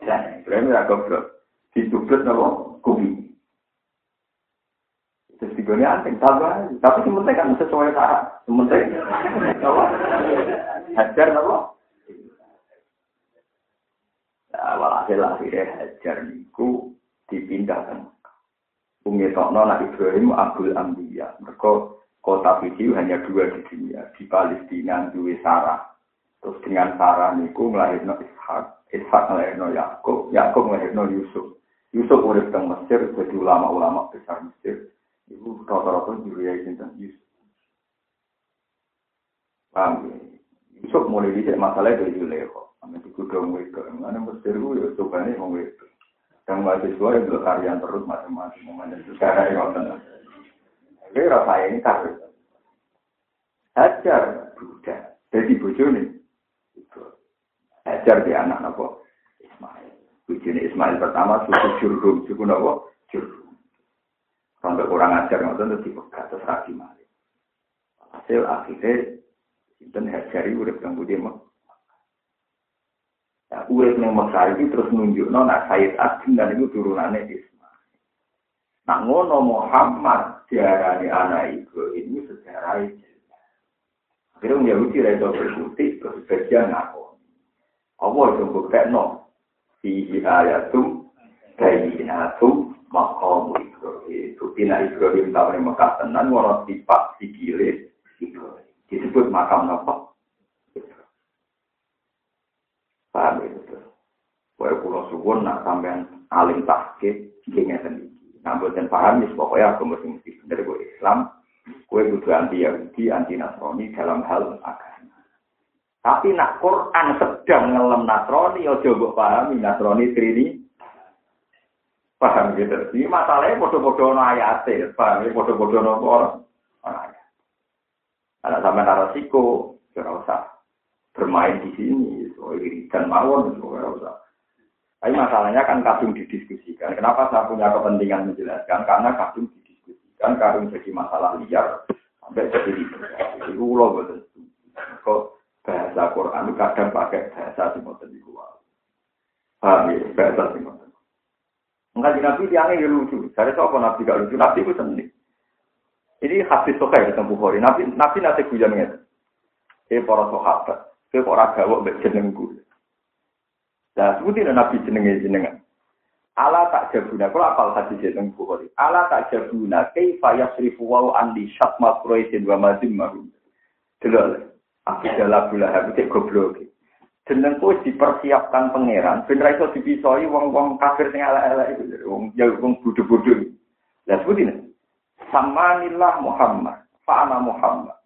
Speaker 1: ya, Ibrahim ya goblok. Ditublet nopo kubi. Terus digone anting tambah, tapi sementing kan sesuai syarat. Sementing nopo? Hajar nopo? Nah, walhasil akhirnya hajar niku dipindahkan. Umi Tokno nak Ibrahim Abdul Ambiya. Mereka kota video hanya dua di dunia. Di Palestina, di Sarah. Terus dengan Sarah niku melahirkan Ishak, Ishak melahirkan Yakub, Yakub melahirkan Yusuf. Yusuf urip teng Mesir jadi ulama-ulama besar Mesir. Ibu rata-rata juriya tentang Yusuf. Paham ya? Yusuf mulai dicek masalah dari Juleho. Amin digudong itu. Mana Mesir itu ya coba mau itu. Dan mahasiswa yang berkarya terus macam-macam. Mana sekarang yang ngotot. Ini rasa ini karir. Ajar budak. Jadi bojone Hajar di anak nopo Ismail. Bujuni Ismail pertama suku Jurhum, suku nopo Jurhum. Sampai kurang ajar ngoten terus dipegat terus malik. Hasil akhirnya Sinten Hajari urip kang budi mek. Ya, urip ning Mekah iki terus nunjukno nak Sayyid Asim dan itu turunannya Ismail. Nah ngono Muhammad diarani anak itu ini sejarah itu. Akhirnya Yahudi redo berbukti terus bagian ngaku. Allah itu buktekno fihi ayatum bayinatum maqamu Ibrahim. Bukti nak Ibrahim tahu Mekah tenan warna tipak sikile Ibrahim. Disebut makam apa? Paham itu. Pokoknya pulau suwun nak sampean alim tahkid jengnya sendiri. Namun dan paham ya pokoknya aku mesti mesti dari Islam. Kue kudu anti Yahudi, anti Nasrani dalam hal agama. Tapi nak Quran sedang ngelem Nasrani, ojo mbok pahami Nasrani trini. Paham gitu. Ini masalahnya bodoh-bodoh no ayat paham ya bodoh-bodoh no orang. Anak sampai narasiko, tidak usah bermain di sini, dan mawon. Tapi masalahnya kan kadung didiskusikan. Kenapa saya punya kepentingan menjelaskan? Karena kadung didiskusikan, kadung jadi masalah liar sampai jadi ribet. Itu loh betul. Kok bahasa Quran kadang pakai bahasa semacam itu. Paham ya, bahasa itu. Enggak di Nabi tiangnya ya lucu. Saya tahu Nabi gak lucu, Nabi itu sendiri. Ini hadis sokai di Bukhari. Nabi Nabi nanti gitu. Eh para sahabat, eh para gawak mbek jenengku. Nah, sebutin Nabi jenenge jenengan. Ala tak jabuna, kalau apal hadis tentang Bukhari. Ala tak jabuna, kaifa yasrifu wa andi syatma Quraisyin wa mazim mahum. Delok. Abu Jalal Abu Lahab cek goblok. Jenengku dipersiapkan pangeran ben ra iso dipisoi wong-wong kafir sing ala-ala itu. Wong ya wong bodho-bodho. Lah sebutin. Samanillah Muhammad, fa'ana Muhammad.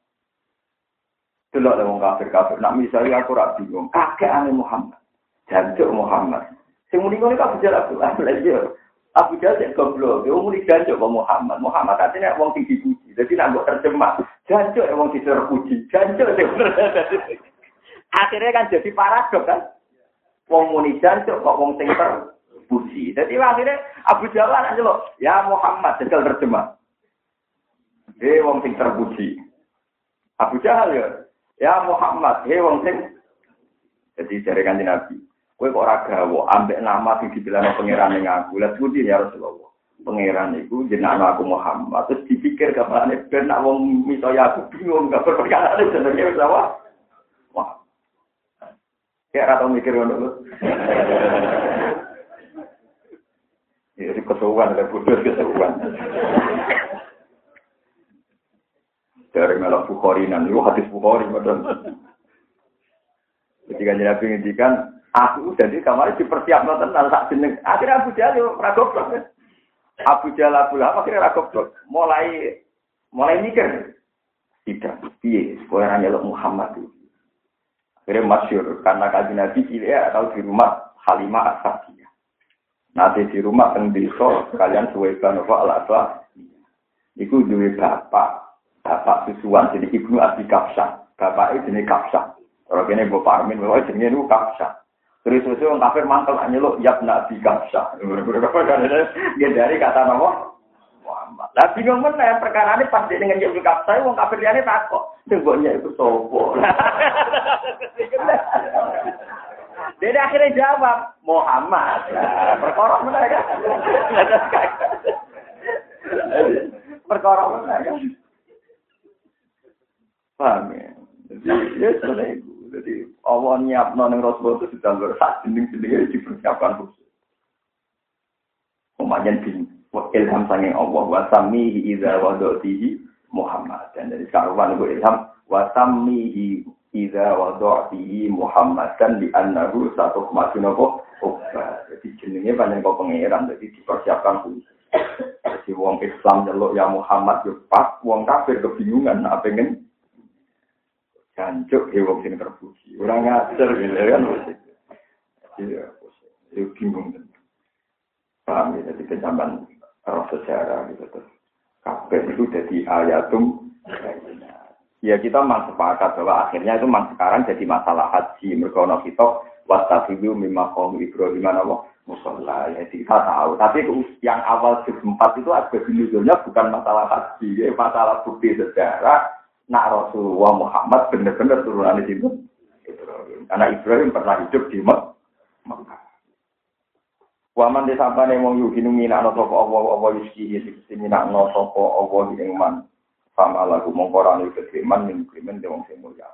Speaker 1: Delok wong kafir-kafir. Nak misalnya aku ra bingung, kakek ane Muhammad. Jancuk Muhammad. Sing muni ngono Abu Jalal Abu Lahab. Abu Jahal goblok, dia muni jancuk kok Muhammad. Muhammad artinya wong sing dipuji. Jadi nak mbok terjemah, jancuk wong terpuji. Jancuk Akhirnya kan jadi paradok kan. Wong muni jancuk kok wong sing terpuji. Jadi akhirnya Abu Jahal aja lo, ya Muhammad jajal terjemah. Hei wong sing terpuji. Abu Jahal ya, ya Muhammad, hei wong sing jadi dari kanji Nabi. Kue kok ora gawo ambek nama sing dibilang pangeran ning aku. Lah sebuti ya Rasulullah. Pangeran iku jenenge aku Muhammad. Terus dipikir kapane ben nak wong miso ya aku bingung gak perkara jenenge wis apa. Wah. Kayak ora mikir ngono lho. Ya, kesuwan, ada bodoh kesuwan. Dari melok Bukhari, nanti hadis Bukhari, Ketika Nabi ngendikan Aku jadi kamar dipersiapkan tentang tak jeneng. Akhirnya Abu Jahal yo ragoblok. Abu Jahal Abu akhirnya ragoblok. Mulai mulai mikir. Tidak, piye supaya hanya Muhammad itu. Akhirnya masyur, karena kaji Nabi ya, atau di rumah Halimah Asadiyah. Nanti di rumah teng kalian suwekan apa al Iku duwe bapak, bapak susuan jadi ibnu Abi Kapsa. Bapak itu jenis Kapsa. Orang ini Bapak Parmin, bahwa jenis itu Kapsa. Terus itu orang kafir mantel hanya lo yab nabi kapsa. Dia dari kata nama Muhammad. Lah bingung mana perkara ini pas dengan yab kapsa, orang kafir dia ini takut. Tunggunya itu sopo. Jadi akhirnya jawab Muhammad. Perkara kan? Perkara kan? Paham ya? Ya sudah itu. Jadi Allah nyiap ning Rasul itu sudah bersak jeneng-jenenge dipersiapkan khusus. Umayan bin ilham sanging Allah wa samihi idza wadatihi Muhammad. Dan dari sekarang itu ilham wa samihi idza wadatihi Muhammad dan di annahu satu kemasin apa? Jadi jenenge panjang kau pangeran jadi dipersiapkan khusus. Jadi wong Islam jaluk ya Muhammad yo pas, wong kafir kebingungan apa pengen Jancuk ya wong sing terpuji. Ora ngajar gitu kan. Iya, itu bingung. Paham ya, jadi kecaman roh sejarah gitu tuh. Kabeh itu jadi ayatum. Ya kita memang sepakat bahwa akhirnya itu memang sekarang jadi masalah haji. Mereka kita wastafidu mimma kaum Ibrahim Allah musola. Ya kita tahu. Tapi yang awal juz itu ada nuzulnya bukan masalah haji, ya masalah bukti sejarah nak Rasulullah Muhammad benar-benar turunan di situ. Karena Ibrahim pernah hidup di Mekah. Waman disampane wong yuhinu minakno sapa Allah Allah yuski sing minakno sapa Allah ing man. Sama lagu mongkorane ketriman ning krimen de wong sing mulya.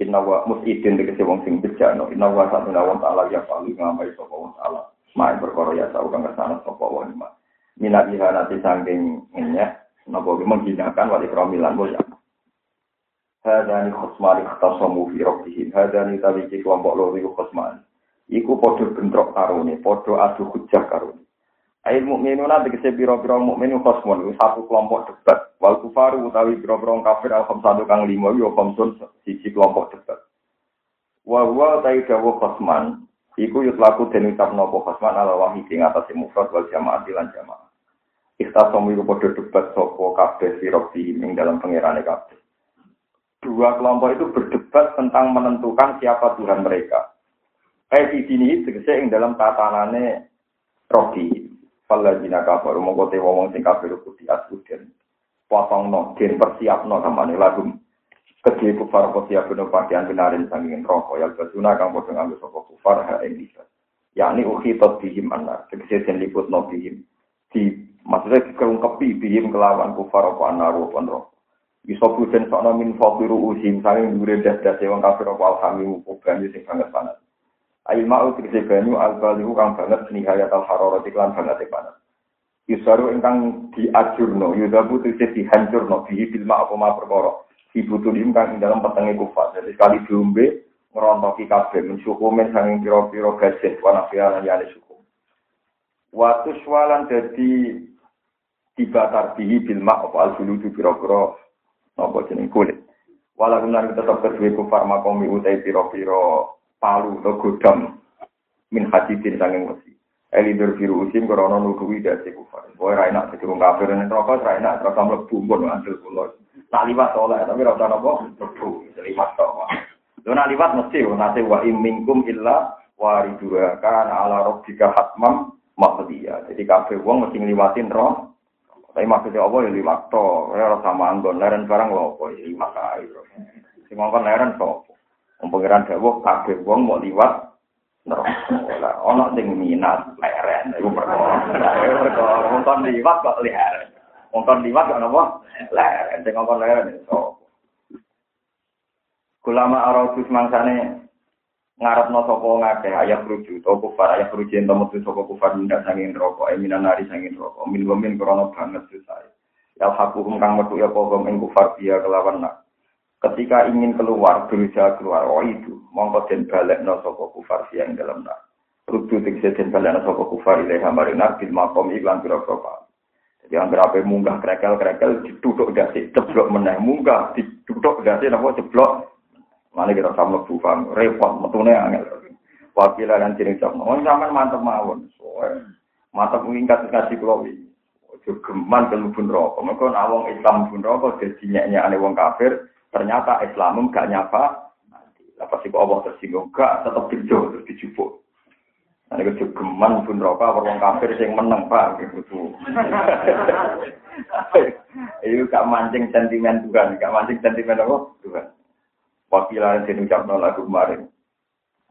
Speaker 1: Inna wa musidin tegese wong sing bejano. Inna wa satuna wa ta'ala ya paling ngambai sapa wong ta'ala. Main perkara ya tau kang ke sana sapa wong iman. Minat nanti sangking ngenyek. Menghinakan wali kromilan mulya. Hadani khosmani khtasamu fi rabbihim. Hadani tawiki kelompok loro iku khosmani. Iku podo bentrok karone, podo adu hujah karone. Ail mukminuna tegese pira-pira mukmin khosmun iku satu kelompok debat. Wal kufaru utawi pira-pira kafir al khamsatu kang lima yo khamsun siji kelompok debat. Wa huwa ta'i dawu. Iku yutlaku den ucap napa khosman ala wahid ing atase mufrad wal jamaah lan jamaah. Ikhtasamu iku podo debat sapa kabeh sirabi ing dalam pangerane kabeh dua kelompok itu berdebat tentang menentukan siapa Tuhan mereka. Eh di sini tegese ing dalam tatanane rogi. Falajina kabar mongko te wong sing kafir kudu asuden. Potong no, den persiap no kamane lagu. Kedhe kufar siap bener pakaian benarin sanging rokok ya basuna kang padha nganggo sapa kufar ha ing bisa. Yakni ukhitat bihim anna. Tegese den liput no bihim. Di maksudnya dikelungkepi bihim kelawan kufar apa anaru apa rokok. Iso bujen sokno min fakiru usim saling dure das-das wong kafir apa alhamimu banyu sing banget panas. Ail ma'u tegese banyu al-balihu kang banget nihayat al-hararat iklan banget panas. Yusaru ingkang diajurno, yudabu tegese dihancurno bihi bil apa ma perkara. Dibutuhin kang ing dalam petenge kufat. Jadi sekali diombe ngerontoki kabeh mensyukumin sanging pira-pira gajet wana fialan yane syukum. Watu swalan dadi dibatar bihi bil ma apa al-buludu pira-pira apa jeneng kulit. Walaupun nanti tetap kedua ku farmakomi utai piro-piro palu atau godam min hadidin sanging wesi. Elidur biru usim korona nudui dari kufar. Boy enak jadi wong kafir dan rokok enak terus kamu lebu pun ngambil pulau. Tak liwat soleh tapi rasa nopo lebu liwat tau. Lo nak liwat mesti nanti wa imingkum illa waridua kan ala robbika hatmam maqdiya. Jadi kafir wong mesti ngeliwatin roh tapi maksudnya apa ya lima to, ya sama anggon, leren barang lo apa ya lima kali. Si ngongkon leren so, pengiran dawuh kabeh wong mau liwat neraka. Lah ana sing minat leren, iku perkara. Perkara ngongkon liwat kok leren. Ngongkon liwat kok napa? Leren, sing ngongkon leren so. Kulama arautus mangsane ngarepno sapa ngakeh ayat rujuk to kufar ayat rujuk ento metu sapa kufar minda sanging rokok e minan nari sanging rokok min gomin banget susah ya kang metu ya apa ing kufar dia kelawan nak. Ketika ingin keluar berusaha keluar oh itu mongko den balik no sapa kufar yang dalam nak. Rudu tegese den balik no sapa kufar ilaha marina bil iklan pira pira jadi yang berapa munggah krekel krekel ditutup dasi ceblok meneh. Munggah ditutup dasi napa ceblok mana kita sama bufang repot metune angel wakila dan ciri cok oh zaman mantep mawon mantep mungkin kasih kasih kalau Ojo geman kelubun rokok. Mereka nawang Islam pun rokok, jadi nyeknya wong kafir, Ternyata Islam gak nyapa. Lah pasti kok Allah tersinggung gak tetap bejo terus dijupuk. Nah, ini kejogeman pun rokok, orang kafir yang menang, Pak. Gitu. Itu gak mancing sentimen Tuhan, gak mancing sentimen apa? Tuhan. Wakilan yang diucapkan lagu kemarin.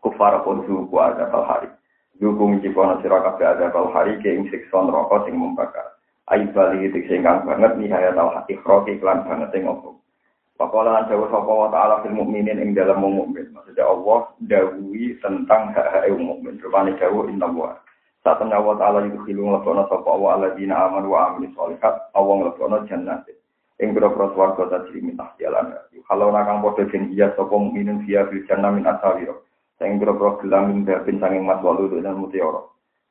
Speaker 1: Kufar pun suku ada kal hari. Dukung cipono siraka ada kal hari ke ing rokok sing membakar. Aib bali itu singkang banget nih hayat al hati kroki klan banget sing ngomong. Pakola lan dawuh sapa wa ta'ala fil mukminin ing dalam mukmin. Maksudnya Allah dawuhi tentang hak-hak mukmin. Rupane dawuh inna wa. Satana wa ta'ala itu khilu nglebono sapa wa alladzina amanu wa amilus sholihat Allah nglebono jannat. Ing boro-boro swarga tajri min tahtialan. Kalau nakang padha den iya mukminin via fil jannah min asawiro. Sing boro-boro gelam min babin sanging mas walu dan mutiara.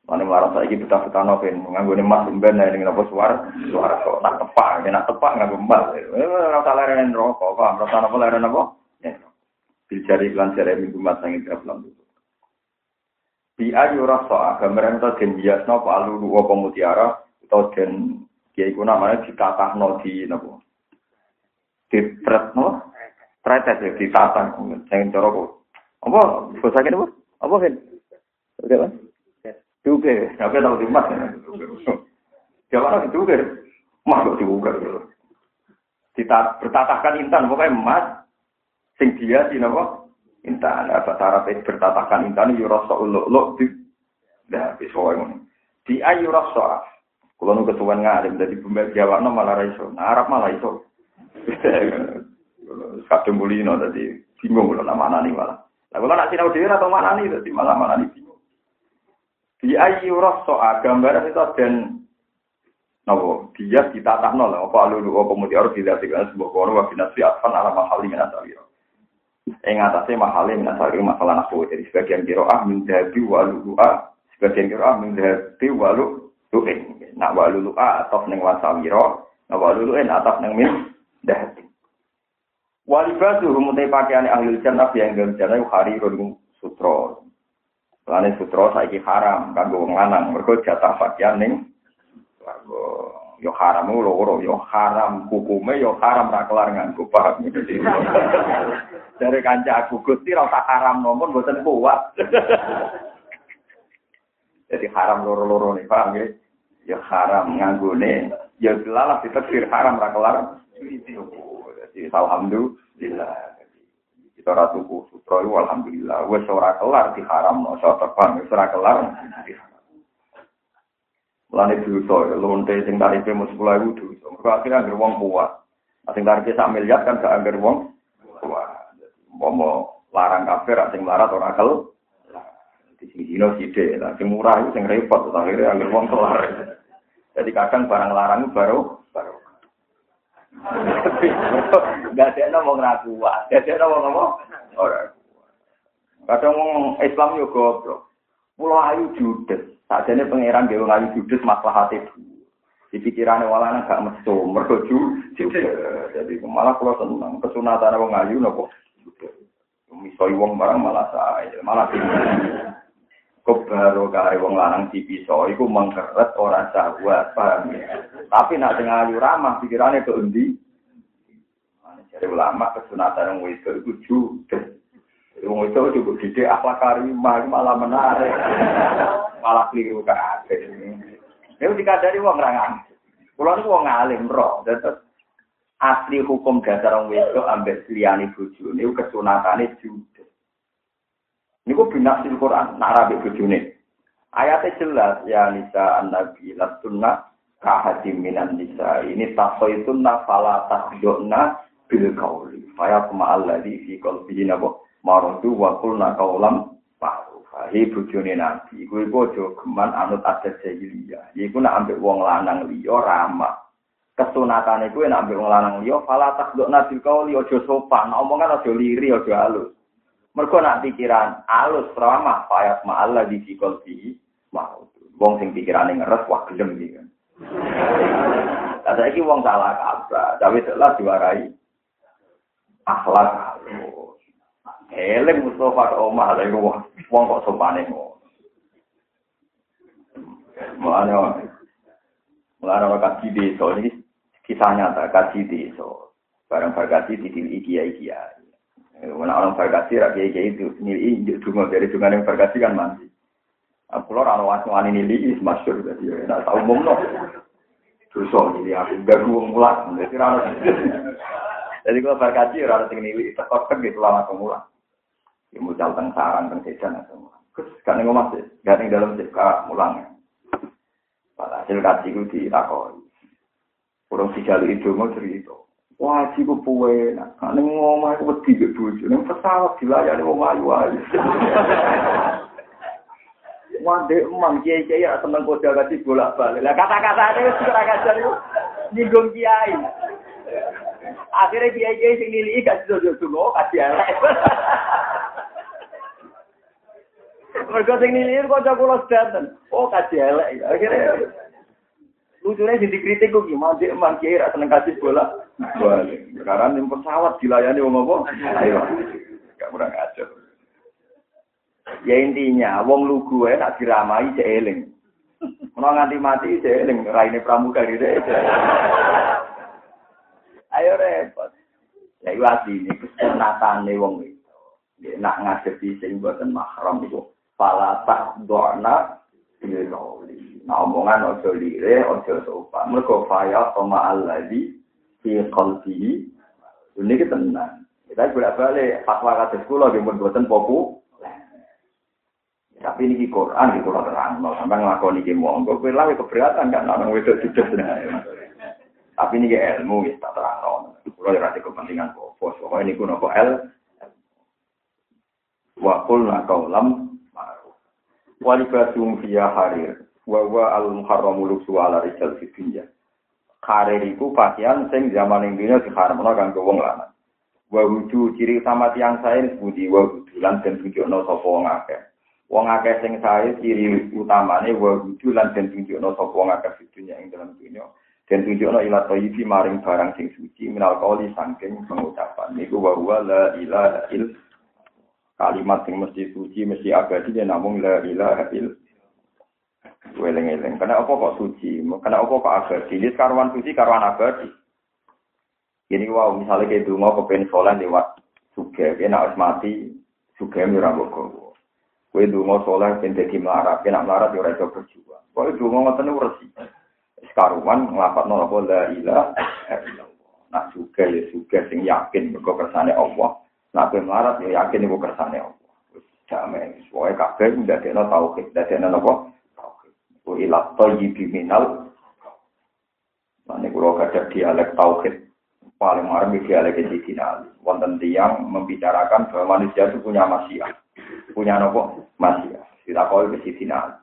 Speaker 1: Mana marah saya gitu betah betah nopen, nih mas ben nih dengan apa suara, suara kok tak tepak, nak tepak nganggo mbak. Eh, rasa leren rokok, paham? Rasa apa leren apa? Ya. Bicara iklan cerai minggu mas yang belum itu. Di ayu rasa gambaran itu den bias nopo alu dua pemutiara atau den kiai kuna namanya ditatah no di nopo. Di tret no, tret aja ditatah, jangan corok. Apa? Bahasa kene apa? Apa kan? Oke, Juga, tapi tahu di mas. Jangan juga, mas kok juga. Kita bertatahkan intan, pokoknya emas. Sing dia sih nopo intan. Apa cara bertatahkan intan? Yurasa uluk di. Nah, bisa Di ayu rasa. Kalau nu ketuan ngalim dari pembeli Jawa no malah raiso, nah, Arab malah iso. Kadang mulino tadi bingung kalau nama nani malah. Nah kalau nak sinau dia atau mana nih tadi malah mana nih di ayu rasa gambaran itu dan nopo dia ditatah nol apa lulu apa mudi harus dilihat dengan sebuah kono wa binasi atfan ala mahali minasawiro. Ing atasnya mahali minasawiro masalah nafu jadi sebagian kiroah min dahabi walu a sebagian kiroah min dahabi walu lu'in. Nak walu a atau neng wasawiro, nak walu lu'in atau neng min dahabi. Walibatu rumutai pakaian ahli jannah yang dalam jannah hari rodung sutro Lane sutra saiki haram kanggo wong lanang, mergo jatah pakaian ning warga. Yo haram loro yo haram. Hukume yo haram ra kelar nganggo paham? Dari kanca aku Gusti ra usah haram nomor mboten kuat jadi haram loro-loro nih paham ya ya haram nganggone ya lalah ditetir haram ra kelar jadi alhamdulillah kita ratu sutra itu alhamdulillah wes ora kelar haram no so terbang wes ora kelar Lani dosa, lonte sing tarife mus sepuluh ribu dosa. Mereka akhirnya anggar wong kuat. Sing tarife sak miliar kan gak anggar wong kuat. Mau larang kafir, sing melarat orang kel. Di sini sini side, lah sing murah itu sing repot. Akhirnya anggar wong kelar. Jadi kadang barang larang baru baru. Gak ada yang ngomong ragu, gak ada yang ngomong orang. Kadang ngomong Islam yo goblok. Pulau ayu judes, sajane pangeran dewa ayu judes masalah hati di pikirannya walana gak mesum, mergo judes. Jadi malah kalau seneng kesunatan wong ayu nopo. Misoi wong barang malah saya, malah kebaro kare wong lanang dipiso iku mengkeret ora sahabat paham ya? Tapi nak sing ayu ramah pikirane ke endi? Jadi ulama kesunatan wong wedok iku judes. Wong wedok juga didik akhlak karimah malah menarik. Malah keliru Ini dikadari wong rangan. Kulo niku wong alim roh, terus asli hukum dasar wong wedok ambek liyane bojone kesunatane judes. Niku binasil Quran, nak rabi bojone. Ayatnya jelas, ya nisa an-nabi lastunna kahadim minan nisa. Ini tasoitunna fala tahdokna bil kauli. Faya kuma alladhi fi kolbihi nabo marodu wa kulna kaulam paru. Fahi bojone nabi. Iku iku aja anut adat jahiliyah. Iku nak ambek wong lanang liya ramah. kesunatan itu enak ambil lanang liya fala takdukna bil qauli aja sopan omongan aja liri aja halus mergo nak pikiran halus ramah payat ma'alla di qalbi mau. Wong sing pikirane ngeres wah gelem iki kan. Saiki wong salah kabar tapi telah diwarai akhlak halus. Eleng Mustafa omah lha wong kok sopane ngono. Mulane Mulane kaji desa ini kisah nyata kaji desa. Barang berkasi di diri kiai kiai. Mana orang berkasi rakyat kiai itu injuk cuma dari cuma yang berkasi kan mandi. Aku lor anu wasu ani nilai is masyur jadi nak tahu umum no. Dosa ini aku gak gua mulat. Jadi rano. Jadi kalau berkasi rano tinggi nilai tekor kan gitu lama kemulan. Ya mucal teng saran teng sejan atau Terus kan ngomong sih, gak dalam sih mulang. Hasil kaji itu ditakoi. Kurang dijalu itu mau cerita. Wajib ku puwe, nah, neng ngomong aku wedi ke bojo, neng pesawat dilayani wong ayu ayu. Wande emang kiai kiai ya seneng kode kasih bolak balik. Lah kata-kata ini sudah kajar itu nyinggung kiai. Akhirnya kiai kiai sing nilai kasih jodoh dulu kasih elek. Mereka sing nilai kok jago los Oh kasih elek. Akhirnya Lucunya jadi kritik kok gimana dia emang kiai rasa kasih bola. Balik. Sekarang yang pesawat dilayani wong apa? Ayo. Gak kurang ajar. Ya intinya, wong lugu ya nak diramai seeling. Mau nganti mati seeling, raine pramuka gitu. Ayo repot. Ya itu ini kesunatan wong itu. Nak ngadepi sing boten mahram itu. Fala tak doana Nah omongan ojo lire, ojo sopan. Mereka faya sama alladhi fi qalbihi. Ini kita tenang. Kita bolak balik fatwa kasus kula di buatan popu. Tapi ini Quran di Quran terang, no sampai ngelakoni ini monggo, kue lah keberatan kan, orang itu judes Tapi ini ilmu ya tak terang. Kulo ya rasa kepentingan bos, pokoknya ini kuno el. Wakul nakaulam maru. Walibasum via harir wa wa al muharramu luksu ala rijal fi dunya. Karir iku pakaian sing zaman ing dunya diharamno kanggo wong lanang. Wa wuju ciri utama tiang sae budi wa wuju lan den tunjukno sapa wong akeh. Wong akeh sing sae ciri utamane wa wuju lan den tunjukno sapa wong akeh fi dunya ing dalam dunya. Den tunjukno ila thayyibi maring barang sing suci minal qauli saking pengucapan. Niku wa wa la ilaha il kalimat sing mesti suci mesti abadi namung la ilaha il Weleng-eleng. Karena apa kok suci? Karena apa kok abadi? Ini karuan suci, karuan abadi. Ini wow, misalnya kayak dungo kepen soleh lewat suge, kena harus mati, suge murah boko. Kue dungo soleh pengen jadi melarat, kena melarat ya itu berjuang. Kue dungo ngoten ursi. Sekaruan ngelapat nol apa la ilah, Nah suge ya suge sing yakin mergo kersane Allah. Nah kue melarat ya yakin ibu kersane Allah. Jamai, semuanya kabeh udah dena tauhid, udah dena nopo wa ila thayyibi minal Ini kalau ada dialek tauhid paling marah di dialek Sidina Wonten tiang membicarakan bahwa manusia itu punya masia, punya nopo masia. Kita kau ke Sidina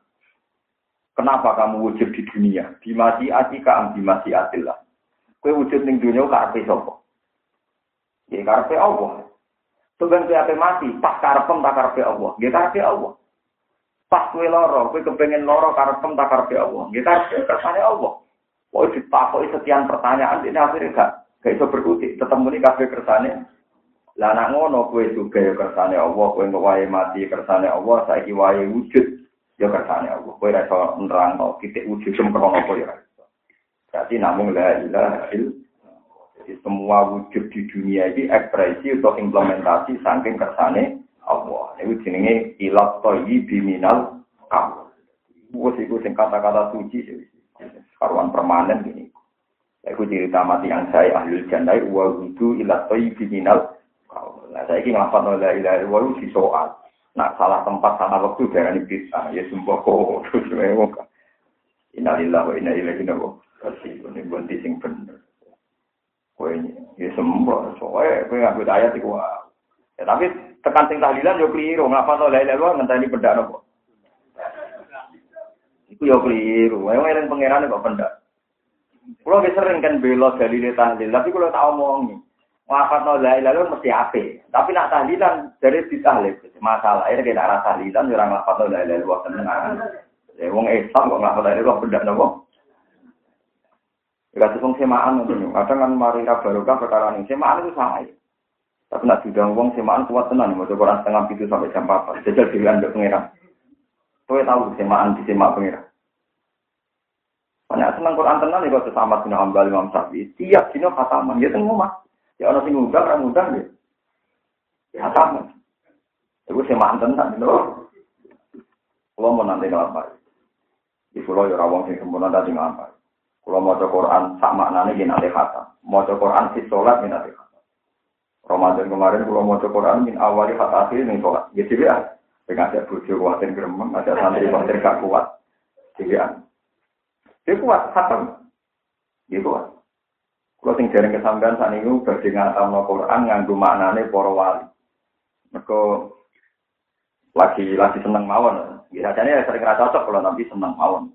Speaker 1: Kenapa kamu wujud di dunia? Di masyiati ka di masyiatillah. Kue wujud di dunia karpe sopo. Ya karpe Allah. Sebenarnya kue mati, pas karpem tak karpe Allah. Ya karpe Allah. Pas kue loro, kue kepengen loro karepem tak karepe Allah. Nggih karepe kersane Allah. Kok ditakoki sekian pertanyaan ini akhirnya gak gak iso berkutik. Tetep muni kabeh kersane. Lah nak ngono kue juga ya kersane Allah, kue wae mati kersane Allah, saiki wae wujud ya kersane Allah. Kue ra iso nerangno titik wujud sempurna apa ya. Berarti namun la ilaha Jadi semua wujud di dunia ini ekspresi atau implementasi saking kersane Allah. Ini jenenge ilat toyi biminal kamu. Wes iku sing kata-kata suci karuan permanen gini. Aku cerita mati yang saya ahli jannah wa wudu ilat toyi biminal kamu. Nah saya ingin ngafat la ilaha illallah di soal. Nah salah tempat salah waktu darah ini bisa ya sumpah kok terus memang. Innalillah wa inna ilaihi raji'un. Ini bunti sing bener. Kowe ya sembah soalnya kowe ngambil ayat iku Ya, tapi tekan sing tahlilan yo keliru, ngapa to la ilaha ngenteni pendak nopo. Iku yo keliru. Ayo eling pangeran kok pendak. Kulo sering kan bela dalil tahlil, tapi kulo tak omongi. Wafat no la ilaha mesti ape. Tapi nak tahlilan dari ditahlil. Masalah ini kena rasa tahlilan orang wafat no la ilaha illallah tenang. Ya wong Islam kok ngapa la ilaha benda nopo. Ya kasus semaan ngono. Kadang kan mari ra barokah perkara ning semaan itu sama ya. Tapi nak diundang wong semaan kuat tenan mau Quran setengah itu sampai jam 4. Jajal dilihat ndek pengiran. Kowe tahu semaan di semak pengiran. Banyak senang Quran tenan ya kok sama bin Hambal Imam Syafi'i. Tiap dino khataman ya teng omah. Ya orang sing ngundang, orang ngundang ya. Ya sama. Itu sih mantan tak gitu. Kalau mau nanti ngelapar. Di pulau ya rawang sing sempurna tadi ngelapar. Kalau mau coba Quran sama nanti gini nanti kata. Mau coba Quran si sholat kata. Ramadan kemarin kalau mau Quran min awali kata akhir nih sholat. Gitu ya. Dengan bujuk kuatin geremeng, ada santri kuatin gak kuat. Gitu ya. Dia kuat, khatam. Dia kuat. Kalau sing jaring kesampean saat ini badhe ngatamno Quran nganggo maknane para wali. Mergo lagi lagi seneng mawon. Biasanya ya sering rasa cocok kalau nanti seneng mawon.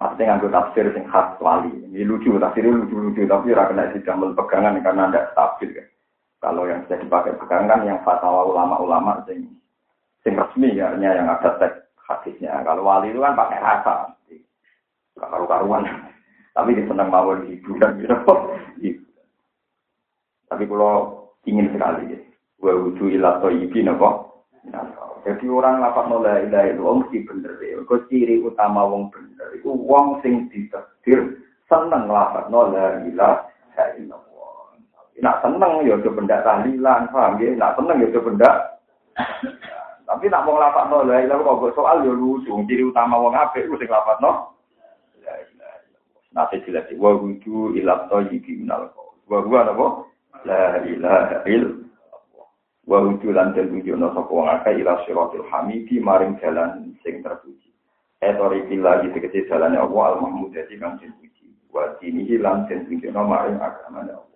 Speaker 1: Maksudnya nganggo tafsir sing khas wali. Ini lucu, tafsir lucu-lucu, tapi ora kena didamel pegangan karena tidak stabil. Kan. Kalau yang bisa dipakai pegangan yang fatwa ulama-ulama sing sing resmi ya, yang ada teks hadisnya. Kalau wali itu kan pakai rasa. Karu-karuan. Tapi dia senang mawon hiburan gitu. Tapi kalau ingin sekali ya. Wa wudu ila napa? Jadi orang lapak nolai ilah itu wong mesti bener ya. Kau ciri utama wong bener itu wong sing ditakdir seneng lapak nolai ilah illallah. Nak seneng ya do benda tahlilan, paham ya? Nak seneng ya do benda tapi nak mau lapak nolai ilah kok soal ya lucu. Ciri utama wong apik ku sing lapak no. Nanti jelas wa wudu ila thayyibi minal. Wa huwa napa? La ilaha illallah. Wa wudu lan den wujudna sapa wong akeh ila siratil hamidi maring jalan sing terpuji. Etori billahi tegese jalane Allah al-mahmud dadi kang dipuji. Wa dinihi lan den wujudna maring agamane Allah.